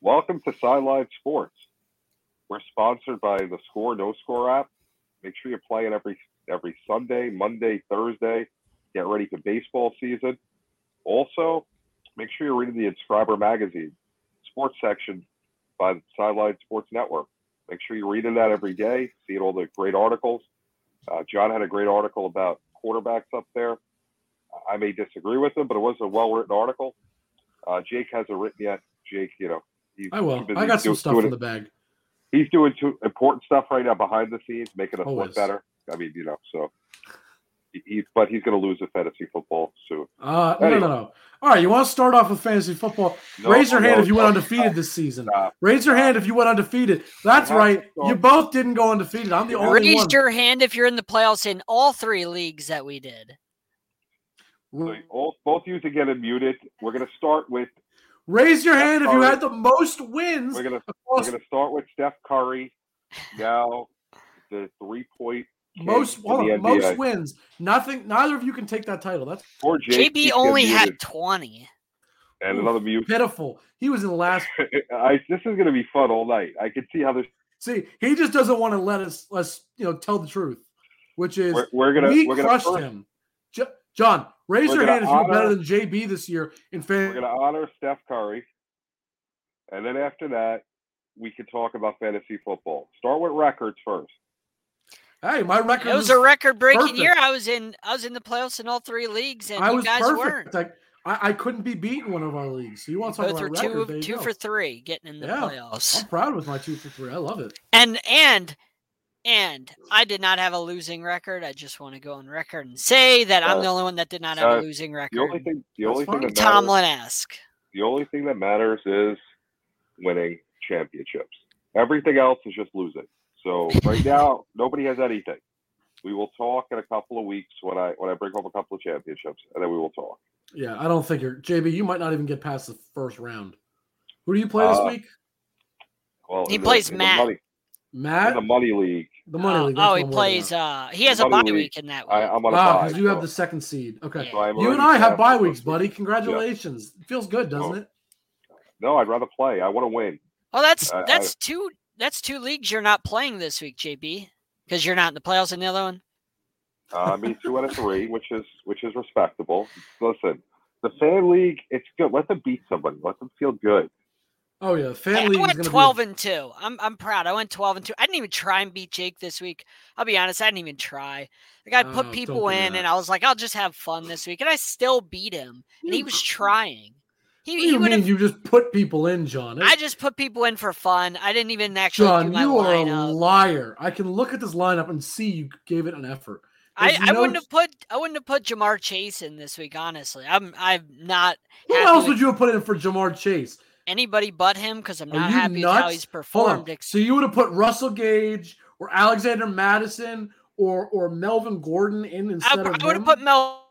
Welcome to Sideline Sports. We're sponsored by the Score No Score app. Make sure you play it every every Sunday, Monday, Thursday. Get ready for baseball season. Also, make sure you're reading the Inscriber magazine sports section by the Sideline Sports Network. Make sure you're reading that every day, seeing all the great articles. Uh, John had a great article about quarterbacks up there. I may disagree with him, but it was a well written article. Uh, Jake hasn't written yet. Jake, you know, he's, I will. he's I got some stuff doing in the bag. he's doing two important stuff right now behind the scenes, making us Always. look better. I mean, you know, so he, he but he's going to lose the fantasy football soon. Uh, no, Anyway. no, no. All right, you want to start off with fantasy football? No, Raise your hand if you went no, undefeated this season. stop. Raise your hand if you went undefeated. That's You right. to. You both didn't go undefeated. I'm the only one. Raise your hand if you're in the playoffs in all three leagues that we did. So all, both of you to get muted. We're going to start with Raise your hand if you had the most wins. we're going to we're across going to start with Steph Curry. Now the three point most in on, most wins. Nothing. Neither of you can take that title. That's Poor Jake JB only had muted. 20. and another mute. pitiful. He was in the last. I, this is going to be fun all night. I can see how this. See, he just doesn't want to let us let's you know tell the truth, which is We're, we're gonna we we're gonna crushed first- him. Jo- John, raise We're your gonna hand if you're better than JB this year in fantasy. We're going to honor Steph Curry, and then after that, we can talk about fantasy football. Start with records first. Hey, my record It was is- a record-breaking year. I was in I was in the playoffs in all three leagues, and I you was guys perfect. weren't. Like I, I couldn't be beaten one of our leagues. So you want to talk Both about were two record? There two for three getting in the Yeah. playoffs. I'm proud with my two for three. I love it. And and and I did not have a losing record. I just want to go on record and say that I'm Uh, the only one that did not have uh, a losing record. The only thing, the only thing that matters, Tomlin esque. the only thing that matters is winning championships. Everything else is just losing. So right now, nobody has anything. We will talk in a couple of weeks when I when I bring home a couple of championships, and then we will talk. Yeah, I don't think you're JB. You might not even get past the first round. Who do you play this Uh, week? Well, He in the- plays Matt. The money, Matt, in the money league. the money oh, league. oh, he what I'm worried plays. Uh, he has a bye league. week in that I, week. I'm on Wow, because you have the second seed. Okay, Yeah. so I'm you and I have bye weeks, first buddy. week. Congratulations. Feels good, doesn't Oh. it? No, I'd rather play. I want to win. Oh, that's I- I- that's two that's two leagues you're not playing this week, JB, because you're not in the playoffs in the other one. Uh, I mean, two out of three, which is which is respectable. Listen, the fan league, it's good. Let them beat somebody. Let them feel good. Oh yeah, Hey, fan I league is went going twelve be. and two. I'm I'm proud. I went twelve and two. I didn't even try and beat Jake this week. I'll be honest, I didn't even try. Like I Oh, put don't people in, that. and I was like, I'll just have fun this week, and I still beat him. And he was trying. He, you mean you just put people in, John? I just put people in for fun. I didn't even actually John, you are a liar. I can look at this lineup and see you gave it an effort. I, There's I no wouldn't have put I wouldn't have put Ja'Marr Chase in this week. Honestly, I'm I'm not Who else would you have put in for Ja'Marr Chase? anybody but him because I'm not happy with how he's performed. So you would have put Russell Gage or Alexander Mattison or or Melvin Gordon in I, instead of I would have put Mel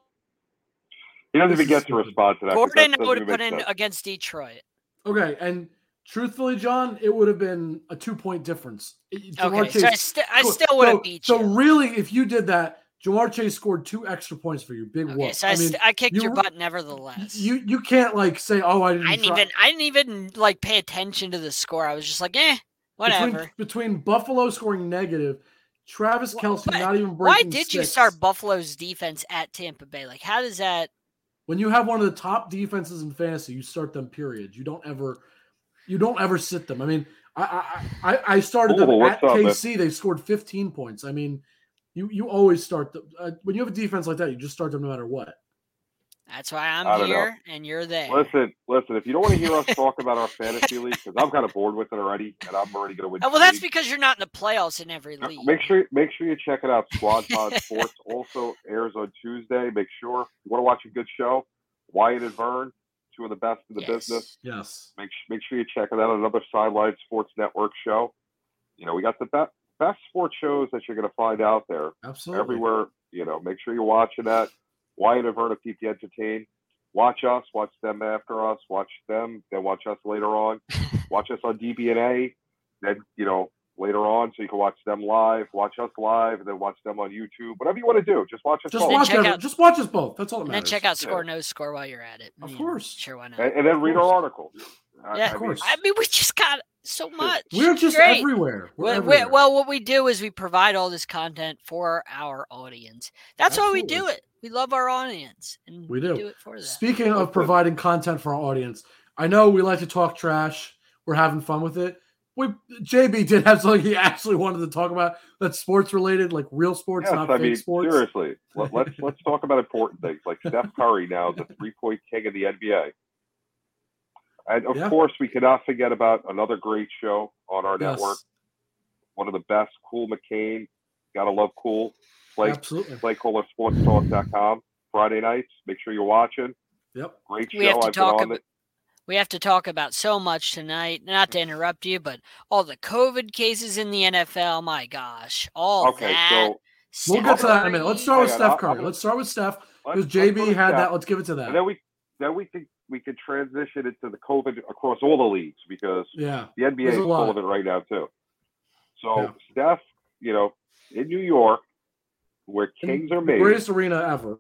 He doesn't This even get to respond to that. 'cause Gordon. that I doesn't would have put in sense. against Detroit. Okay, and truthfully, John, it would have been a two point difference. Ja'Marr Okay, so I, st- I Cool. still would have so, beat So really, if you did that, Ja'Marr Chase scored two extra points for you. Big Okay, whoop. so I, I mean, st- I kicked you your butt nevertheless. you you can't like say, "Oh, I didn't." I didn't try." even I didn't even like pay attention to the score. I was just like, eh, Between, whatever. between Buffalo scoring negative, Travis Wh- Kelce but not even Why breaking. did you start Buffalo's defense at Tampa Bay? Like, how does that? When you have one of the top defenses in fantasy? You start them. Period. You don't ever, you don't ever sit them. I mean, I I I, started them at up, man? KC. They scored 15 points. I mean, you you always start the, uh, when you have a defense like that. You just start them no matter what. That's why I'm I don't know. here and you're there. Listen, listen. If you don't want to hear us talk about our fantasy league, because I'm kind of bored with it already, and I'm already going to win. Oh, well, that's league, because you're not in the playoffs in every league. Make sure, make sure you check it out. Squad Pod Sports also airs on Tuesday. Make sure you want to watch a good show. Wyatt and Vern, two of the best in the Yes. business. Yes. Make make sure you check it out. Another Sideline Sports Network show. You know, we got the best best sports shows that you're going to find out there Absolutely. everywhere. You know, make sure you're watching that. Wyatt and Verna keep you entertained. Watch us, watch them after us, watch them, then watch us later on. watch us on DBNA. Then you know, later on, so you can watch them live, watch us live, and then watch them on YouTube. Whatever you want to do, just watch us Just both. watch every- out- just watch us both. That's all that And then matters. check out Yeah. Score No Score while you're at it. Of You know, course. Sure, why not? and, and then read our article. articles. I- Yeah, I Of mean, course. I mean, we just got so much. We're just Great. everywhere. We're Well, we- everywhere. well, what we do is we provide all this content for our audience. That's why we do it. We love our audience, and We do. do it for them. Speaking of providing content for our audience, I know we like to talk trash. We're having fun with it. We JB did have something he actually wanted to talk about that's sports related, like real sports, Yes, not I fake mean, sports. seriously. Let, let's let's talk about important things like Steph Curry now, is the three point king of the NBA. And of Yeah. course, we cannot forget about another great show on our Yes, network. One of the best, Cool McCain. Gotta love Cool. Play absolutely. playcallersportstalk.com. Friday nights. Make sure you're watching. Yep. Great show. We have to I've talk been on about. We have to talk about so much tonight. Not to interrupt you, but all the COVID cases in the NFL. My gosh, all it. Okay, that. so We'll get to that in a minute. Let's start with Hang on, Steph Curry. Let's start with Steph because JB had Steph. that. Let's give it to that. and then we then we can we can transition into the COVID across all the leagues because yeah. The NBA is full of it right now too. So Yeah. Steph, you know, in New York, where kings are made, Greatest arena ever.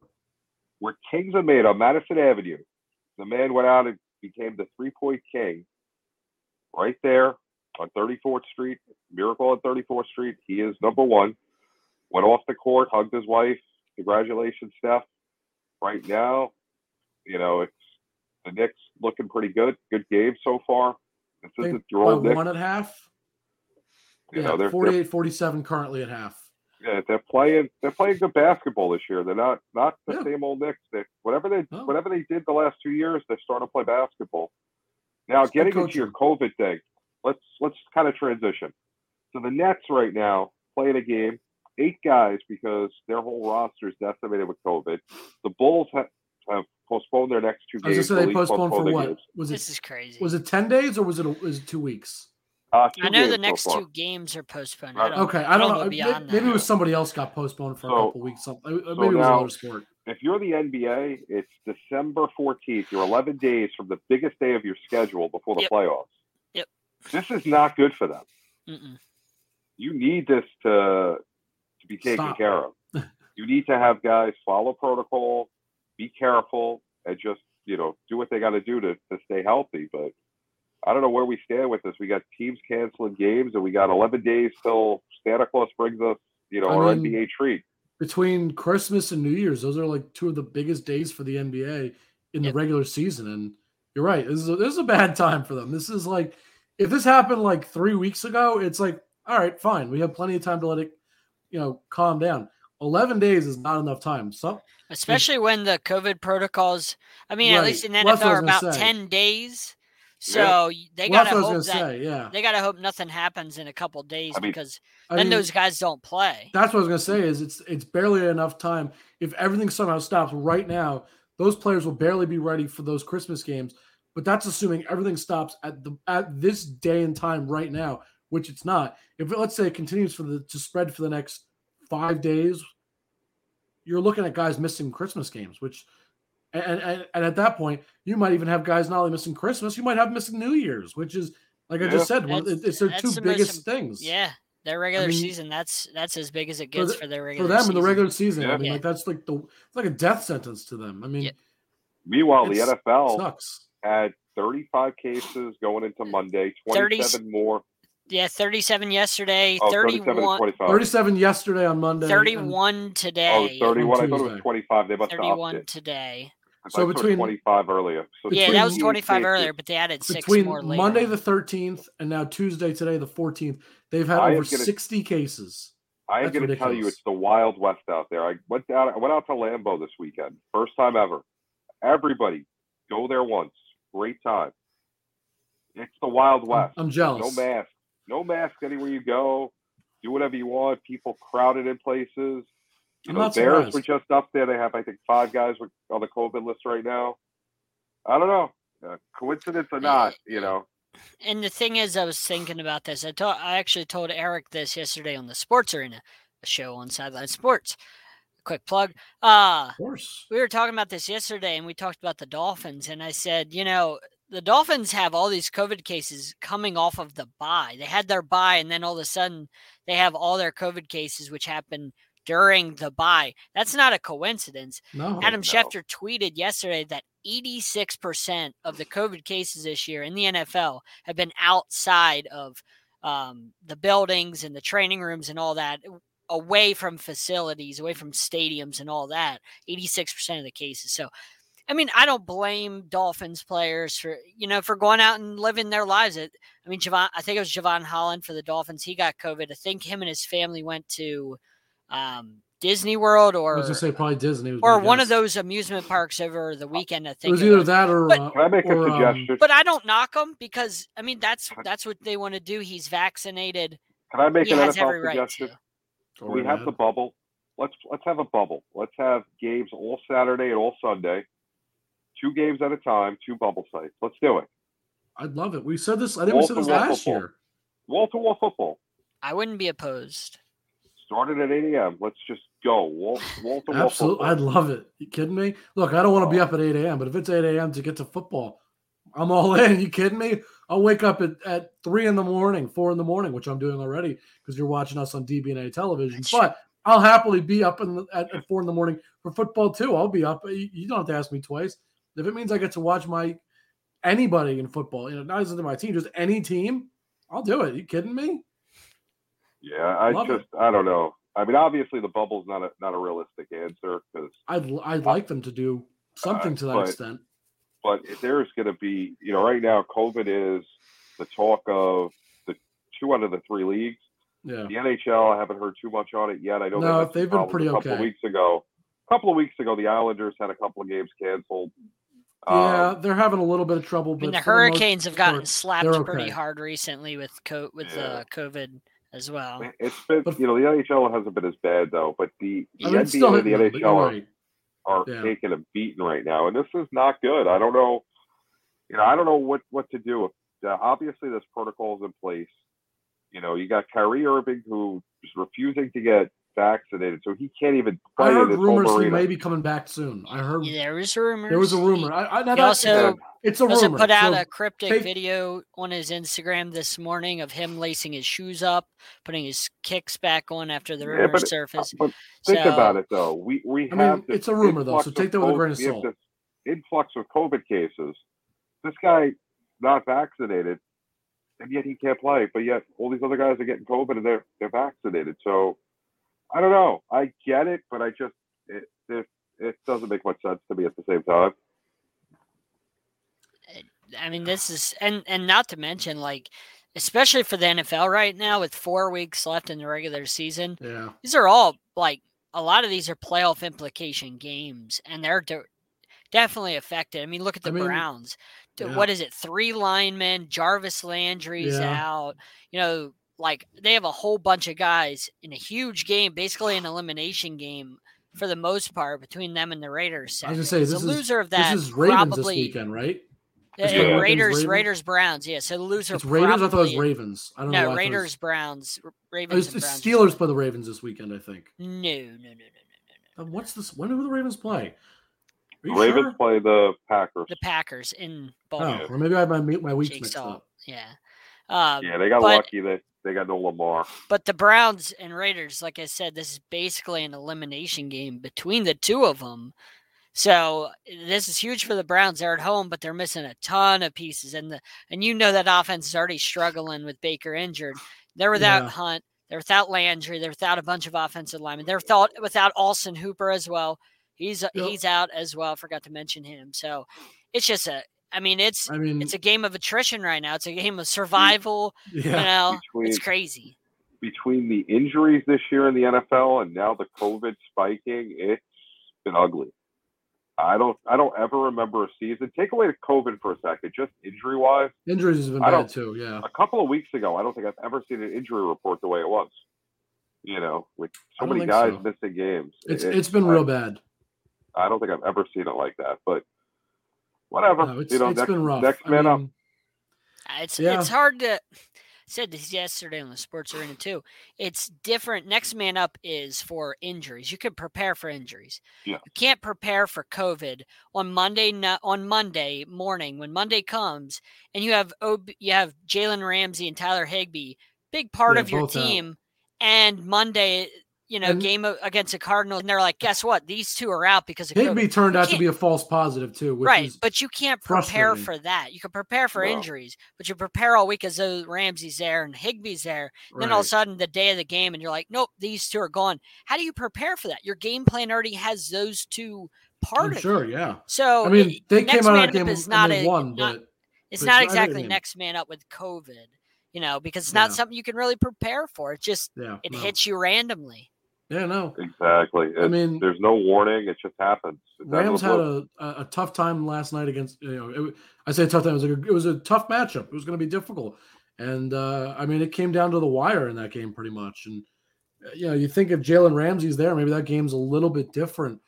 where kings are made on Madison Avenue, the man went out and became the three-point king. Right there on 34th Street, Miracle on 34th Street. He is number one. Went off the court, hugged his wife. Congratulations, Steph. Right now, you know, it's the Knicks looking pretty good. Good game so far. This I think isn't your old one at half. You yeah, know, they're, they're 48 47 currently at half. Yeah, they're playing. They're playing good basketball this year. They're not not the Yeah. same old Knicks. They, whatever they No. whatever they did the last two years, they're starting to play basketball. Now, getting into your COVID thing, let's let's kind of transition. So the Nets right now playing a game, eight guys because their whole roster is decimated with COVID. The Bulls have, have postponed their next two I was games. gonna say the they league postponed for what? games. Was it This is crazy. was it 10 days or was it a, was it two weeks? Uh, two I know the games so next far. two games are postponed. Right. I don't, Okay, I don't know know. beyond Maybe, maybe it was somebody else got postponed for a couple weeks. Something. uh, so Maybe it was now- another sport. if you're the NBA, it's December 14th. You're 11 days from the biggest day of your schedule before the Yep. playoffs. Yep. This is not good for them. Mm-mm. You need this to to be taken Stop. care of. you need to have guys follow protocol, be careful, and just you know do what they got to do to to stay healthy. But I don't know where we stand with this. We got teams canceling games, and we got 11 days till Santa Claus brings us you know I our mean, NBA treat. Between Christmas and New Year's, those are like two of the biggest days for the NBA in the regular season. And you're right. This is a, this is a bad time for them. This is like if this happened like three weeks ago, it's like all right, fine. We have plenty of time to let it, you know, calm down. Eleven days is not enough time. So, Especially when the COVID protocols. I mean, at least in Well, NFL What's are about say. ten days. So y they gotta that's what I hope that say. Yeah, they gotta hope nothing happens in a couple days I mean, because I then mean, those guys don't play. That's what I was gonna say. Is it's it's barely enough time. If everything somehow stops right now, those players will barely be ready for those Christmas games. But that's assuming everything stops at the at this day and time right now, which it's not. If it, let's say it continues for the to spread for the next five days, you're looking at guys missing Christmas games, which and and, and at that point, you might even have guys not only missing Christmas, you might have missing New Year's, which is like I just said, one, That's- it's their two the biggest im- things. Yeah, their regular mean, season. That's that's as big as it for gets the- for their for them season. in the regular season. I mean, Yeah. like that's like the it's like a death sentence to them. I mean, Yeah. Meanwhile, the NFL sucks. had 35 cases going into Monday, 30 27 more. Yeah, 37 yesterday, Oh, 37 31, 25. 37 yesterday on Monday. and- 31 today. Oh, 31. I thought it was 25. They must have upped 31 it. today. I So thought I saw between- 25 earlier. So Yeah, Between- that was 25 cases. earlier, but they added six between more later. Monday the 13th and now Tuesday today the 14th, they've had I over gonna- 60 cases. I am going to tell you, it's the Wild West out there. I went down. I went out to Lambeau this weekend. First time ever. Everybody, go there once. Great time. It's the Wild I'm, West. I'm jealous. No jealous. mask. No mask anywhere you go. Do whatever you want. People crowded in places. You I'm know, not Bears surprised. were just up there. They have, I think, five guys on the COVID list right now. I don't know. Uh, coincidence or not, you know. And the thing is, I was thinking about this. I told, I actually told Eric this yesterday on the Sports Arena, a show on Sideline Sports. Quick plug. Uh, Of course. we were talking about this yesterday, and we talked about the Dolphins, and I said, you know, the Dolphins have all these COVID cases coming off of the bye. They had their bye, and then all of a sudden they have all their COVID cases, which happened during the bye. That's not a coincidence. No, Adam no. Schefter tweeted yesterday that 86% of the COVID cases this year in the NFL have been outside of um, the buildings and the training rooms and all that, away from facilities, away from stadiums and all that. 86% of the cases. So, I mean, I don't blame Dolphins players for you know for going out and living their lives. It, I mean, Jevon, I think it was Jevon Holland for the Dolphins. He got COVID. I think him and his family went to um, Disney World I or was gonna say probably Disney or my one of those amusement parks over the weekend. I think It think was it either was. that or. But- uh, Can I make a or, um, suggestion? But I don't knock him because I mean that's that's what they want to do. He's vaccinated. Can I make he an has NFL every right suggestion? to. or we have the bubble. Let's let's have a bubble. Let's have games all Saturday and all Sunday. Two games at a time, two bubble sites. Let's do it. I'd love it. We said this. I think we said this last football. year. Wall to wall football. I wouldn't be opposed. Started at 8 a.m. Let's just go. Wall wall to wall Absolutely. I'd love it. You kidding me? Look, I don't want to be up at 8 a.m., but if it's 8 a.m. to get to football, I'm all in. You kidding me? I'll wake up at, at three in the morning, four in the morning, which I'm doing already because you're watching us on DBNA television. That's but I'll happily be up in the, at, at four in the morning for football too. I'll be up. You you don't have to ask me twice. If it means I get to watch my anybody in football, you know, not just my team, just any team, I'll do it. you kidding me? Yeah, I Love it. just I don't know. I mean, obviously the bubble's not a not a realistic answer because I'd I'd like them to do something to that but- extent. but if there's going to be, you know, right now COVID is the talk of the two out of the three leagues. Yeah. The NHL, I haven't heard too much on it yet. I don't know No, they had some they've been pretty a couple of okay. weeks ago. A couple of weeks ago, the Islanders had a couple of games canceled. Yeah, Um, they're having a little bit of trouble. I mean, the for the most Hurricanes have gotten slapped they're pretty hard recently with co- with Yeah. uh, COVID as well. it's been, But- you know, the NHL hasn't been as bad though, but the, the I mean, NBA still and the hitting them, but NHL you're are, right. are Yeah. taking a beating right now, and this is not good. I don't know, you know, I don't know what what to do. Uh, obviously, there's protocols in place. You know, you got Kyrie Irving who is refusing to get vaccinated, so he can't even play I heard in rumors he may be coming back soon. I heard There was rumors. there was a rumor. I, I, He that's- also it's a also rumor. put out so a cryptic take- video on his Instagram this morning of him lacing his shoes up, putting his kicks back on after the Yeah, rumors but it- surfaced. But think So- about it though. We we I have mean, this it's a rumor, though, so take that with a grain of salt. this influx of COVID cases. This guy not vaccinated, and yet he can't play. But yet all these other guys are getting COVID and they're they're vaccinated. So I don't know. I get it, but I just it it, it doesn't make much sense to me at the same time. I mean, this is and and not to mention like, especially for the NFL right now with four weeks left in the regular season, yeah, these are all like a lot of these are playoff implication games, and they're de- definitely affected. I mean, look at the I mean, Browns. D- yeah. What is it? Three linemen. Jarvis Landry's Yeah. out. You know, like they have a whole bunch of guys in a huge game, basically an elimination game for the most part between them and the Raiders. I was gonna Saturday. say, the this is- loser of that this is Ravens probably this weekend, right? uh, It's the uh, Raiders, Raiders, Browns. Yeah, so the loser. It's Raiders. I thought it was probably- Ravens. I don't know. No, why I thought it Raiders, was- Browns, Oh, Ravens, It's, it's Browns. Steelers play the Ravens this weekend, I think. No, no, no, no, no, no, no. Uh, What's this? When do the Ravens play? Ravens sure? play the Packers. The Packers in Oh, Baltimore. or maybe I have my my weeks Jake mixed Saul. up. Yeah. Um, yeah, they got but- lucky that they got no Lamar. But the Browns and Raiders, like I said, this is basically an elimination game between the two of them. So this is huge for the Browns. They're at home, but they're missing a ton of pieces, and the and you know that offense is already struggling with Baker injured. They're without Yeah. Hunt. They're without Landry. They're without a bunch of offensive linemen. They're without without Austin Hooper as well. He's Yep. he's out as well. Forgot to mention him. So it's just a. I mean, it's I mean, it's a game of attrition right now. It's a game of survival. You yeah. know, Between it's crazy. between the injuries this year in the NFL and now the COVID spiking, it's been ugly. I don't I don't ever remember a season. Take away the COVID for a second, just injury wise. Injuries has been I bad too. Yeah. A couple of weeks ago, I don't think I've ever seen an injury report the way it was. You know, with so many guys so. missing games. It's It- it's been I- real bad. I don't think I've ever seen it like that. But whatever. No, it's, you know, it's next, been rough. next I man up. mean, Uh, It's Yeah. it's hard to said this yesterday on the Sports Arena too. It's different. Next man up is for injuries. You can prepare for injuries. Yeah. You can't prepare for COVID on Monday on Monday morning when Monday comes and you have OB, you have Jalen Ramsey and Tyler Higbee, big part Yeah, of your both out. team, and Monday. You know, And- game against the Cardinals, and they're like, "Guess what? These two are out because of COVID." Higbee turned out to be a false positive too, which right, but you can't prepare for that. You can prepare for No. injuries, but you prepare all week as though Ramsey's there and Higbee's there. Then all of a sudden, the day of the game, and you're like, nope, these two are gone. How do you prepare for that? Your game plan already has those two part I'm of sure, it. yeah. So I mean, they came out of that game is not a won, not, but it's but not I know what you exactly mean. next man up with COVID. You know, because it's not Yeah. something you can really prepare for. It just yeah, it no. hits you randomly. Yeah, no. Exactly. I mean, there's no warning. It just happens. It's Rams had a, a, a tough time last night against you know it, I say tough time it was, like a, it was a tough matchup. It was going to be difficult, and uh, I mean it came down to the wire in that game pretty much. And uh, you know you think if Jalen Ramsey's there, maybe that game's a little bit different.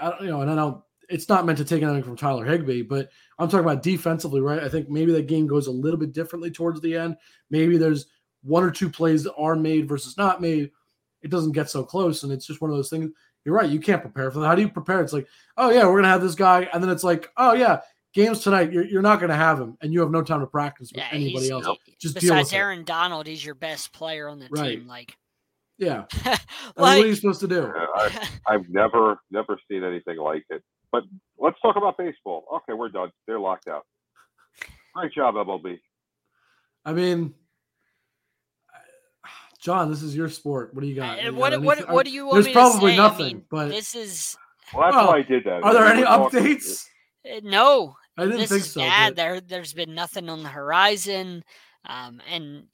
I don't you know, and I don't. It's not meant to take anything from Tyler Higbee, but I'm talking about defensively, right? I think maybe that game goes a little bit differently towards the end. Maybe there's one or two plays that are made versus not made. It doesn't get so close, and it's just one of those things you're right. You can't prepare for that. How do you prepare? It's like, oh yeah, we're gonna have this guy, and then it's like, oh yeah, games tonight. You're, you're not gonna have him, and you have no time to practice with Yeah, anybody else. he- Just deal besides with it. Aaron Donald, he's your best player on the Right. team. Like, Yeah, I mean, like what are you supposed to do? I, I've never, never seen anything like it. But let's talk about baseball. Okay, we're done. They're locked out. Great job, MLB. I mean, John, this is your sport. What do you got? You what anything? what what do you want There's me probably say? nothing, I mean, but this is Well, that's Well, why I did that. are there any updates? uh, no. I didn't this think is so. bad. but- There there's been nothing on the horizon, um, and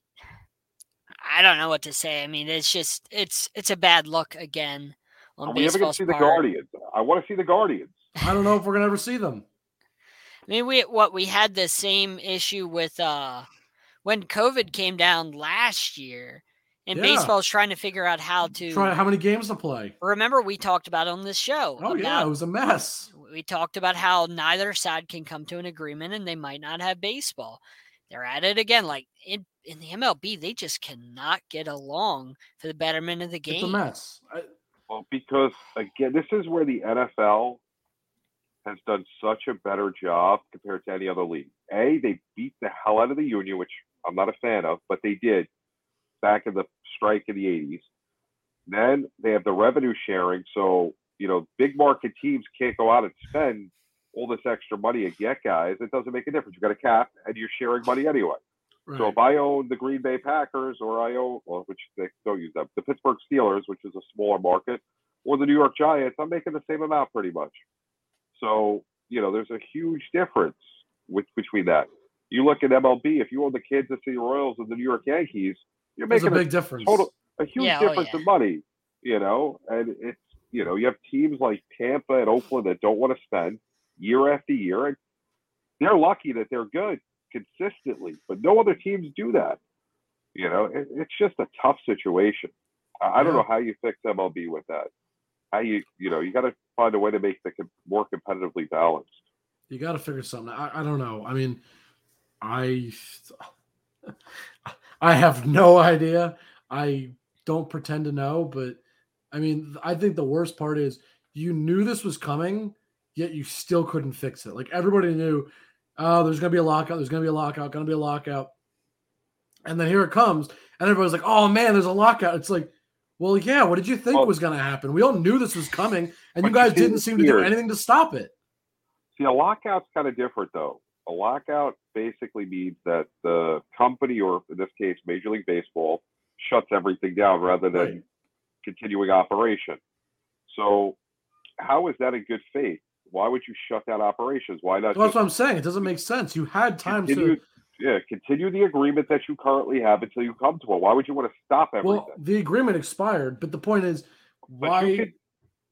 I don't know what to say. I mean, it's just it's it's a bad look again on Are we ever going to see the. Guardians? I want to see the Guardians. I don't know if we're gonna ever see them. I mean, we what we had the same issue with uh when COVID came down last year, and Yeah. baseball's trying to figure out how to Try how many games to play. remember we talked about on this show. Oh yeah, it was a mess. we talked about how neither side can come to an agreement and they might not have baseball. They're at it again. Like in, in the MLB, they just cannot get along for the betterment of the game. It's a mess. I, Well, because again, this is where the NFL has done such a better job compared to any other league. A, they beat the hell out of the union, which I'm not a fan of, but they did back in the strike in the 80s. Then they have the revenue sharing, so you know, big market teams can't go out and spend all this extra money and get guys. It doesn't make a difference. You've got a cap, and you're sharing money anyway. So if I own the Green Bay Packers or I own, well, which they don't use them, the Pittsburgh Steelers, which is a smaller market, or the New York Giants, I'm making the same amount pretty much. So, you know, there's a huge difference with between that. You look at MLB, if you own the Kansas City Royals and the New York Yankees, you're There's a making a, big difference. total a huge Yeah, oh, difference yeah. in money, you know, and it's you know, you have teams like Tampa and Oakland that don't want to spend year after year, and they're lucky that they're good consistently, but no other teams do that. You know, it, it's just a tough situation. I, I don't know how you fix MLB with that. How you, you know, you got to find a way to make the com- more competitively balanced. You got to figure something. I, I don't know. I mean, I I have no idea. I don't pretend to know, but I mean, I think the worst part is you knew this was coming, yet you still couldn't fix it. Like everybody knew, oh, there's gonna be a lockout. There's gonna be a lockout. Gonna be a lockout. And then here it comes, and everybody's like, "Oh man, there's a lockout." It's like, well, yeah. What did you think was gonna happen? We all knew this was coming, and But you guys didn't seem to do anything to stop it. See, a lockout's kind of different, though. A lockout basically means that the company, or in this case, Major League Baseball, shuts everything down rather than Right. continuing operation. So, how is that in good faith? Why would you shut down operations? Why not Well, that's what I'm saying. It doesn't make sense. You had time continue? to. Yeah, continue the agreement that you currently have until you come to it. Why would you want to stop everything? Well, the agreement expired, but the point is, But why? you could,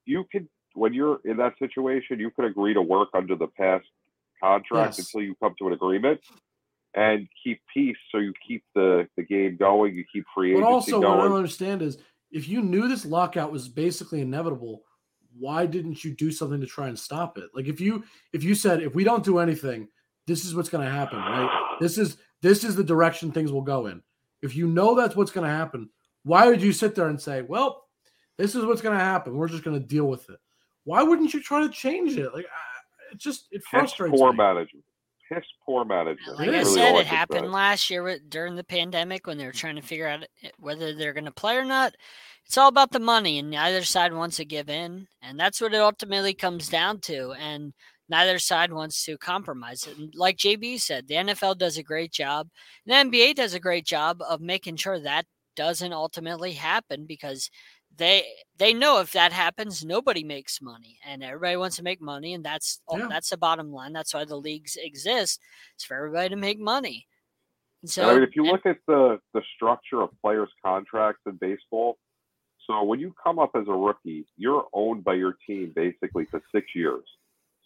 you could, when you're in that situation, you could agree to work under the past contract Yes. until you come to an agreement and keep peace. So you keep the the game going. You keep free agency but also, what I don't understand is, if you knew this lockout was basically inevitable, why didn't you do something to try and stop it? Like if you if you said if we don't do anything, this is what's going to happen, right? This is this is the direction things will go in. If you know that's what's going to happen, why would you sit there and say, "Well, this is what's going to happen. We're just going to deal with it." Why wouldn't you try to change it? Like, it just it frustrates Piss poor me. management. Piss poor management. Like It I is. said, it can say. happened last year during the pandemic when they were trying to figure out eh, whether they're going to play or not. It's all about the money, and neither side wants to give in, and that's what it ultimately comes down to. And neither side wants to compromise it. And like JB said, the NFL does a great job. The NBA does a great job of making sure that doesn't ultimately happen because they they know if that happens, nobody makes money, and everybody wants to make money, and that's Yeah. that's the bottom line. That's why the leagues exist. It's for everybody to make money. And so, I mean, if you and- look at the the structure of players' contracts in baseball, so when you come up as a rookie, you're owned by your team basically for six years.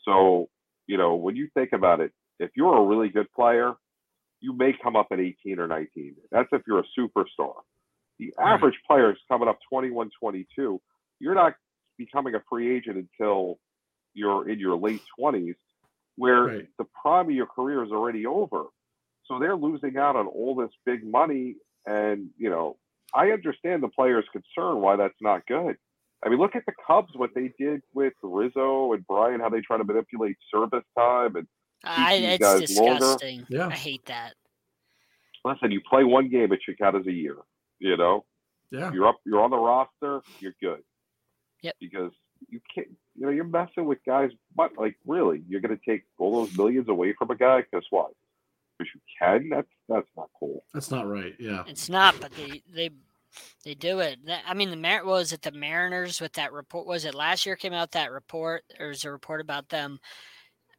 So you know when you think about it, if you're a really good player, you may come up at 18 or 19. That's if you're a superstar. The Right. average player is coming up 21, 22. You're not becoming a free agent until you're in your late 20s, where Right. the prime of your career is already over. So they're losing out on all this big money. And, you know, I understand the players' concern why that's not good. I mean, look at the Cubs, what they did with Rizzo and Bryant, how they try to manipulate service time. And I, these it's guys longer. disgusting. Yeah. I hate that. listen, you play one game, at should count as a year. You know, Yeah. you're up, you're on the roster, you're good. Yep. Because you can't, you know, you're messing with guys. But like, really, you're going to take all those millions away from a guy? Guess what? Because you can. That's that's not cool. That's not right. Yeah. It's not, but they they they do it. I mean, the Mar- was it the Mariners with that report? Was it last year came out that report? There was a report about them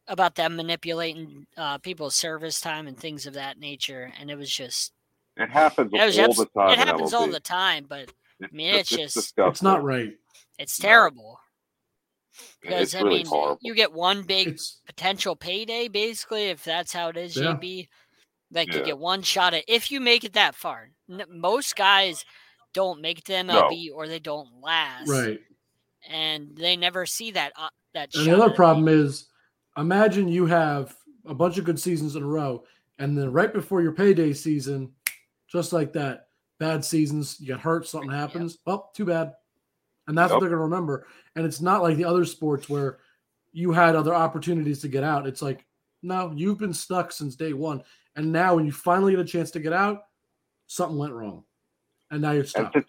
about them manipulating uh, people's service time and things of that nature, and it was just It happens it all abs- the time. it happens all the time, but It's, mean, it's just- disgusting. It's not right. it's No. terrible because It's I really mean horrible. you get one big It's potential payday basically if that's how it is Yeah. JB like you get one shot at if you make it that far N- most guys don't make it to No. MLB or they don't last right. and they never see that uh, that And shot the other at problem is imagine you have a bunch of good seasons in a row, and then right before your payday season, just like that, bad seasons, you get hurt, something Yep. happens. Well, too bad. And that's what they're going to remember. And it's not like the other sports where you had other opportunities to get out. It's like, no, you've been stuck since day one. And now when you finally get a chance to get out, something went wrong. And now you're And stuck. to,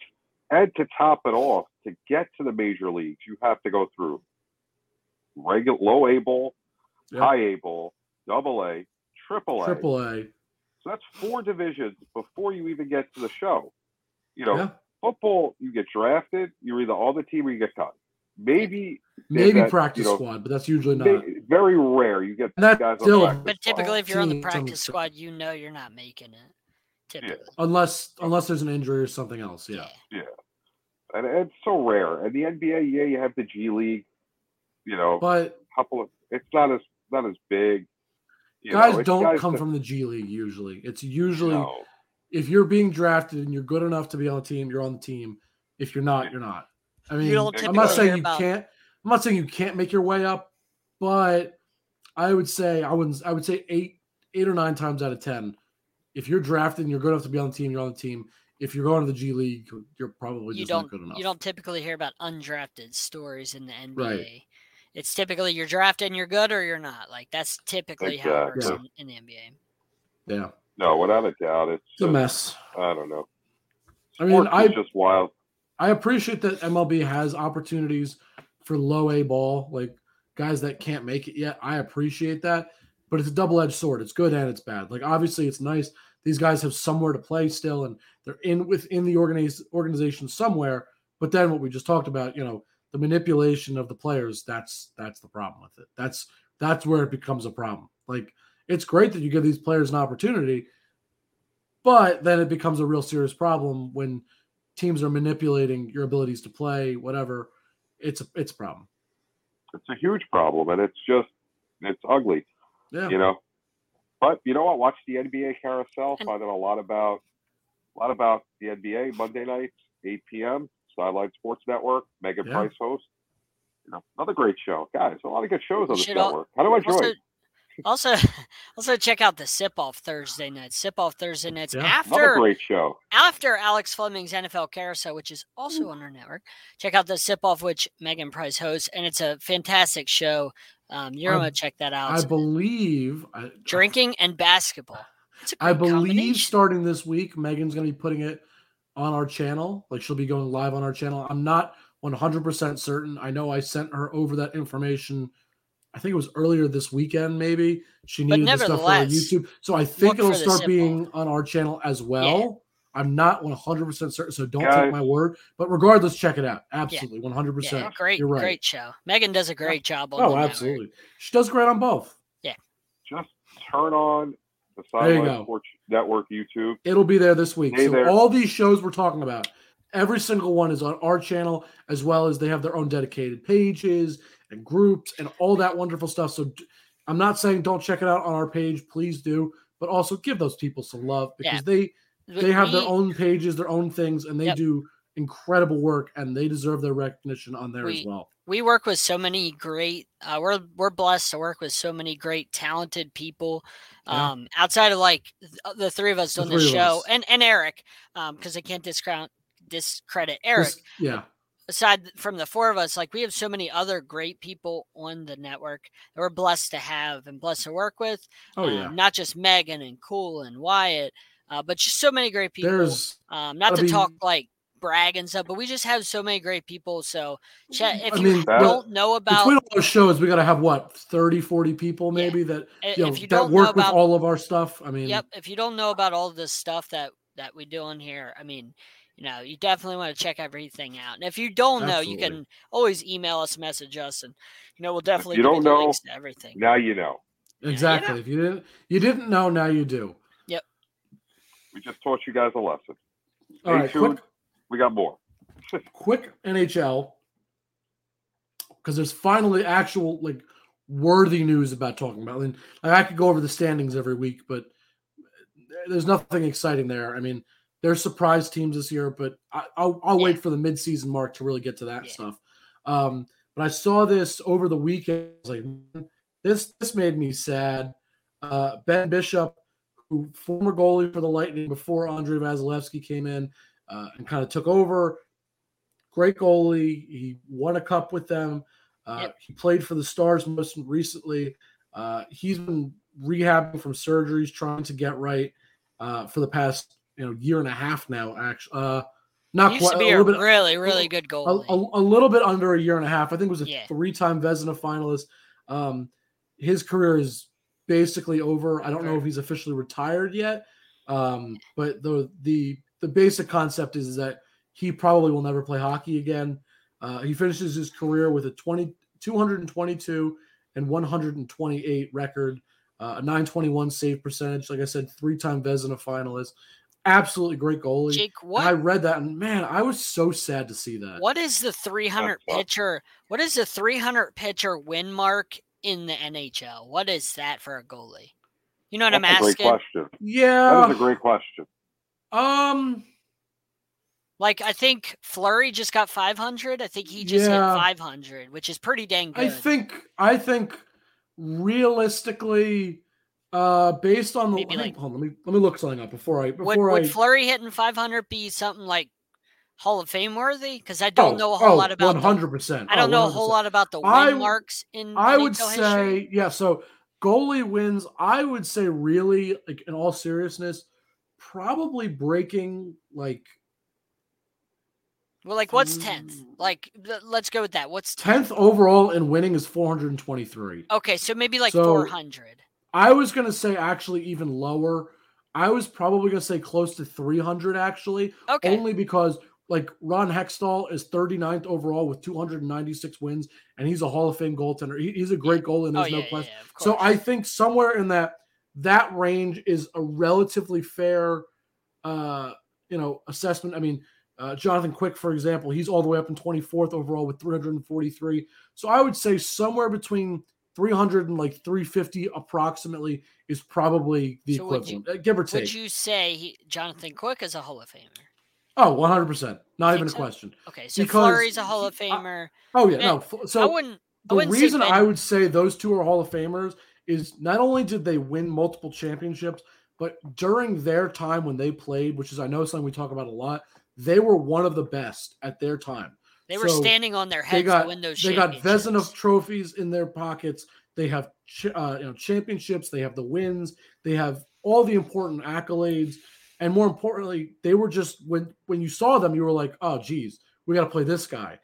and to top it off, to get to the major leagues, you have to go through regular low A ball, Yep. high A ball, double A, triple A. Triple A. So that's four divisions before you even get to the show. You know, Yeah. football, you get drafted, you're either on the team or you get cut. Maybe Maybe that, practice you know, squad, but that's usually not. very rare you get And that's guys on still- practice but squad. typically if you're on the practice squad you know you're not making it typically unless unless there's an injury or something else. Yeah, yeah. and it's so rare. And the NBA, yeah, you have the G League, you know, But couple of it's not as not as big. You guys know, don't guys come that- from the G League usually. It's usually no. if you're being drafted and you're good enough to be on the team, you're on the team. If you're not, you're not. I mean, I'm not saying you about- can't. I'm not saying you can't make your way up, but I would say I wouldn't. I would say eight, eight or nine times out of ten, if you're drafted and you're good enough to be on the team, you're on the team. If you're going to the G League, you're probably you just don't not good enough. you don't typically hear about undrafted stories in the NBA. Right. It's typically you're drafted and you're good or you're not. Like that's typically how it works Exactly. in, in the NBA. yeah, No, without a doubt, it's it's a mess. I don't know. I mean, Sports I just wild. I appreciate that MLB has opportunities for low A ball, like guys that can't make it yet. I appreciate that, but it's a double edged sword. It's good and it's bad. Like obviously, it's nice these guys have somewhere to play still, and they're in within the organiz- organization somewhere. But then what we just talked about, you know, the manipulation of the players. That's that's the problem with it. That's that's where it becomes a problem. Like it's great that you give these players an opportunity, but then it becomes a real serious problem when teams are manipulating your abilities to play, whatever. It's a it's a problem. It's a huge problem, and it's just it's ugly. Yeah. You know. But you know what? Watch the NBA carousel. And- Find out a lot about a lot about the NBA Monday nights, 8 p.m. Sideline Sports Network. Megan Yeah. Price host. You know, another great show, guys. A lot of good shows on this Should al- network. How do I join? Also, Also, also check out the Sip Off Thursday nights. Sip Off Thursday nights Yeah. Another after great show. after Alex Fleming's NFL Carousel, which is also on our network. Check out the Sip Off, which Megan Price hosts, and it's a fantastic show. Um, you're I- gonna check that out. I believe. I, drinking and basketball. It's a I great believe starting this week, Megan's going to be putting it on our channel. Like she'll be going live on our channel. I'm not 100% certain. I know I sent her over that information. I think it was earlier this weekend, maybe. She needed the stuff for YouTube. So I think it'll start Sip being on our channel as well. I'm not 100% certain, so don't take my word. But regardless, check it out. Absolutely, 100%. Yeah, great, You're right. great show. Megan does a great job on the Oh, network. absolutely. She does great on both. Yeah. Just turn on the There you Sideline go. Sports Network YouTube. It'll be there this week. Stay so there. all these shows we're talking about, every single one is on our channel, as well as they have their own dedicated pages and groups and all that wonderful stuff. So I'm not saying don't check it out on our page, please do, but also give those people some love because Yeah. they they have their own pages, their own things, and they Yep. do incredible work and they deserve their recognition on there as well. we work with so many great uh, we're we're blessed to work with so many great talented people Yeah. um outside of like th- the three of us The doing the show and and eric um because i can't discount discredit eric This- yeah. aside from the four of us like we have so many other great people on the network that we're blessed to have and blessed to work with Oh um, yeah. not just megan and cool and wyatt uh, but just so many great people There's um not to mean- talk like brag and stuff but we just have so many great people so chat mm, if I you mean, don't know about between all those shows, we got to have what 30, 40 people Yeah. maybe that i- you know if you that don't know work with all of our stuff. I mean, Yep. If you don't know about all this stuff that that we do on here, I mean, you know, you definitely want to check everything out. And if you don't know, you can always email us, message us, and you know, we'll definitely you don't know, links to everything. Now you know. Exactly. If you didn't, you didn't know. Now you do. Yep. We just taught you guys a lesson. Stay All right. tuned. Quick, We got more. quick NHL because there's finally actual like worthy news about talking about. I mean, I could go over the standings every week, but there's nothing exciting there. I mean, there's surprise teams this year, but I, I'll, I'll Yeah. wait for the midseason mark to really get to that Yeah. stuff. Um, but I saw this over the weekend. I was like, this this made me sad. Uh, ben Bishop, who former goalie for the Lightning before Andrei Vasilevskiy came in uh, and kind of took over. Great goalie. He won a cup with them. Uh, Yep. He played for the Stars most recently. Uh, he's been rehabbing from surgeries, trying to get right uh, for the past you know year and a half now. Actually, uh, not quite a a, little bit really, really good a, goalie. a, a little bit under a year and a half. I think it was a Yeah. three-time Vezina finalist. Um, his career is basically over. I don't know if he's officially retired yet, um, but the the the basic concept is that he probably will never play hockey again. Uh, he finishes his career with a 20, 222 and 128 record, uh, a 921 save percentage. Like I said, three-time Vezina finalist. Absolutely great goalie. Jake, And I read that and man, I was so sad to see that. what is the 300 tough. pitcher? What is the 300 pitcher win mark in the NHL? What is that for a goalie? You know what That's I'm a great asking? question. That Yeah. is a great question. Um. Like I think Fleury just got 500. I think he just Yeah. hit 500, which is pretty dang good. I think. I think realistically, uh, based on the Maybe like- hold on, let me let me look something up before I before would I. Fleury hitting 500 be something like Hall of Fame worthy? Because I don't oh, know a whole oh, lot about. Hundred percent. I don't know a whole lot about the win I marks in. I would say, history. yeah. So goalie wins. I would say, really, like in all seriousness, probably breaking like Well, like what's tenth? Mm. Like, let's go with that. What's tenth? overall in winning is four hundred and twenty three. Okay, so maybe like So- 400. I was gonna say actually even lower. I was probably gonna say close to 300 actually, Okay, only because like Ron Hextall is 39th overall with 296 wins, and he's a Hall of Fame goaltender. He- he's a great goalie, and oh there's yeah, no question. yeah, of So. I think somewhere in that that range is a relatively fair, uh, you know, assessment. I mean, uh, Jonathan Quick, for example, he's all the way up in 24th overall with 343. So I would say somewhere between 300 and like 350 approximately is probably the So would you- equivalent, uh, give or take. would you say he, Jonathan Quick is a Hall of Famer? oh, 100%. Not even a so? question. Okay, so Because Fleury's a Hall of I- Famer. Oh, yeah. Man, No. f- I So wouldn't. I the reason I would say those two are Hall of Famers is not only did they win multiple championships, but during their time when they played, which is I know something we talk about a lot, they were one of the best at their time. They were So, standing on their They heads got to win those they got. Vezina trophies in their pockets. They have ch- uh, you know championships. They have the wins. They have all the important accolades, and more importantly, they were just when when you saw them, you were like, oh, geez, we got to play this guy.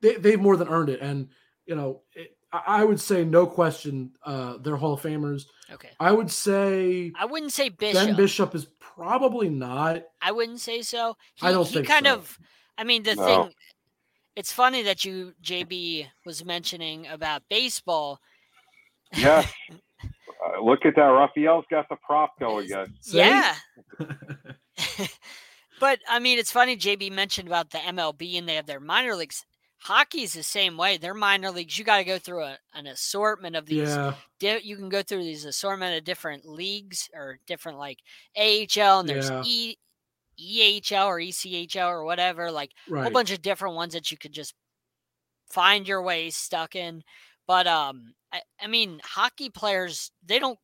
They they've more than earned it, and you know, it, I I would say no question, uh, they're Hall of Famers. Okay. I would say I wouldn't say Bishop. Ben Bishop is probably not. I wouldn't say so. He, I don't he think kind so. of I mean the No. thing it's funny that you JB was mentioning about baseball. Yeah. Uh, look at that. Raphael's got the prop going again. Yeah. but I mean it's funny JB mentioned about the MLB and they have their minor leagues. Hockey's the same way. They're minor leagues, you got to go through a, an assortment of these yeah, di- you can go through these assortment of different leagues or different like AHL and there's Yeah. E EHL or ECHL or whatever, like a whole bunch of different ones that you could just find your way stuck in. But um I, I mean hockey players they don't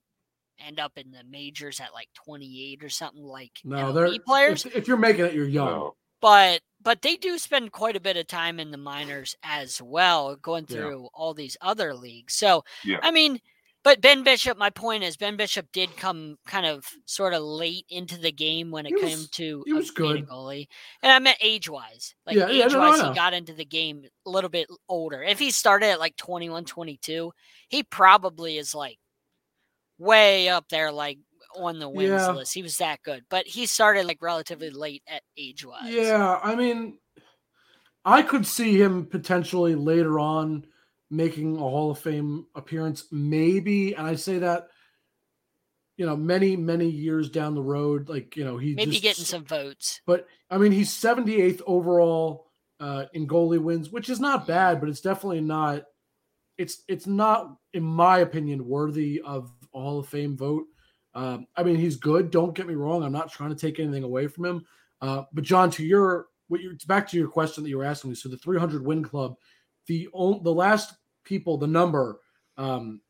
end up in the majors at like 28 or something like no, MLB they're players, If, if you're making it, you're young. But but they do spend quite a bit of time in the minors as well, going Yeah. through all these other leagues. So Yeah. I mean, but Ben Bishop, my point is Ben Bishop did come kind of sort of late into the game when it came to he was a good. goalie. And I meant age wise. Like Yeah, yeah, age wise, know. he got into the game a little bit older. If he started at like 21, 22, he probably is like way up there, like on the wins Yeah. list. He was that good. But he started like relatively late at age wise. Yeah, I mean, I could see him potentially later on making a Hall of Fame appearance, maybe. And I say that, you know, many many years down the road, like you know, he Maybe just, getting some votes. But I mean, he's 78th overall uh, in goalie wins, which is not bad, but it's definitely not. It's it's not, in my opinion, worthy of a Hall of Fame vote. Um, I mean, he's good. Don't get me wrong. I'm not trying to take anything away from him. Uh, but John, to your what you back to your question that you were asking me. So the 300 win club, the the last people, the number um,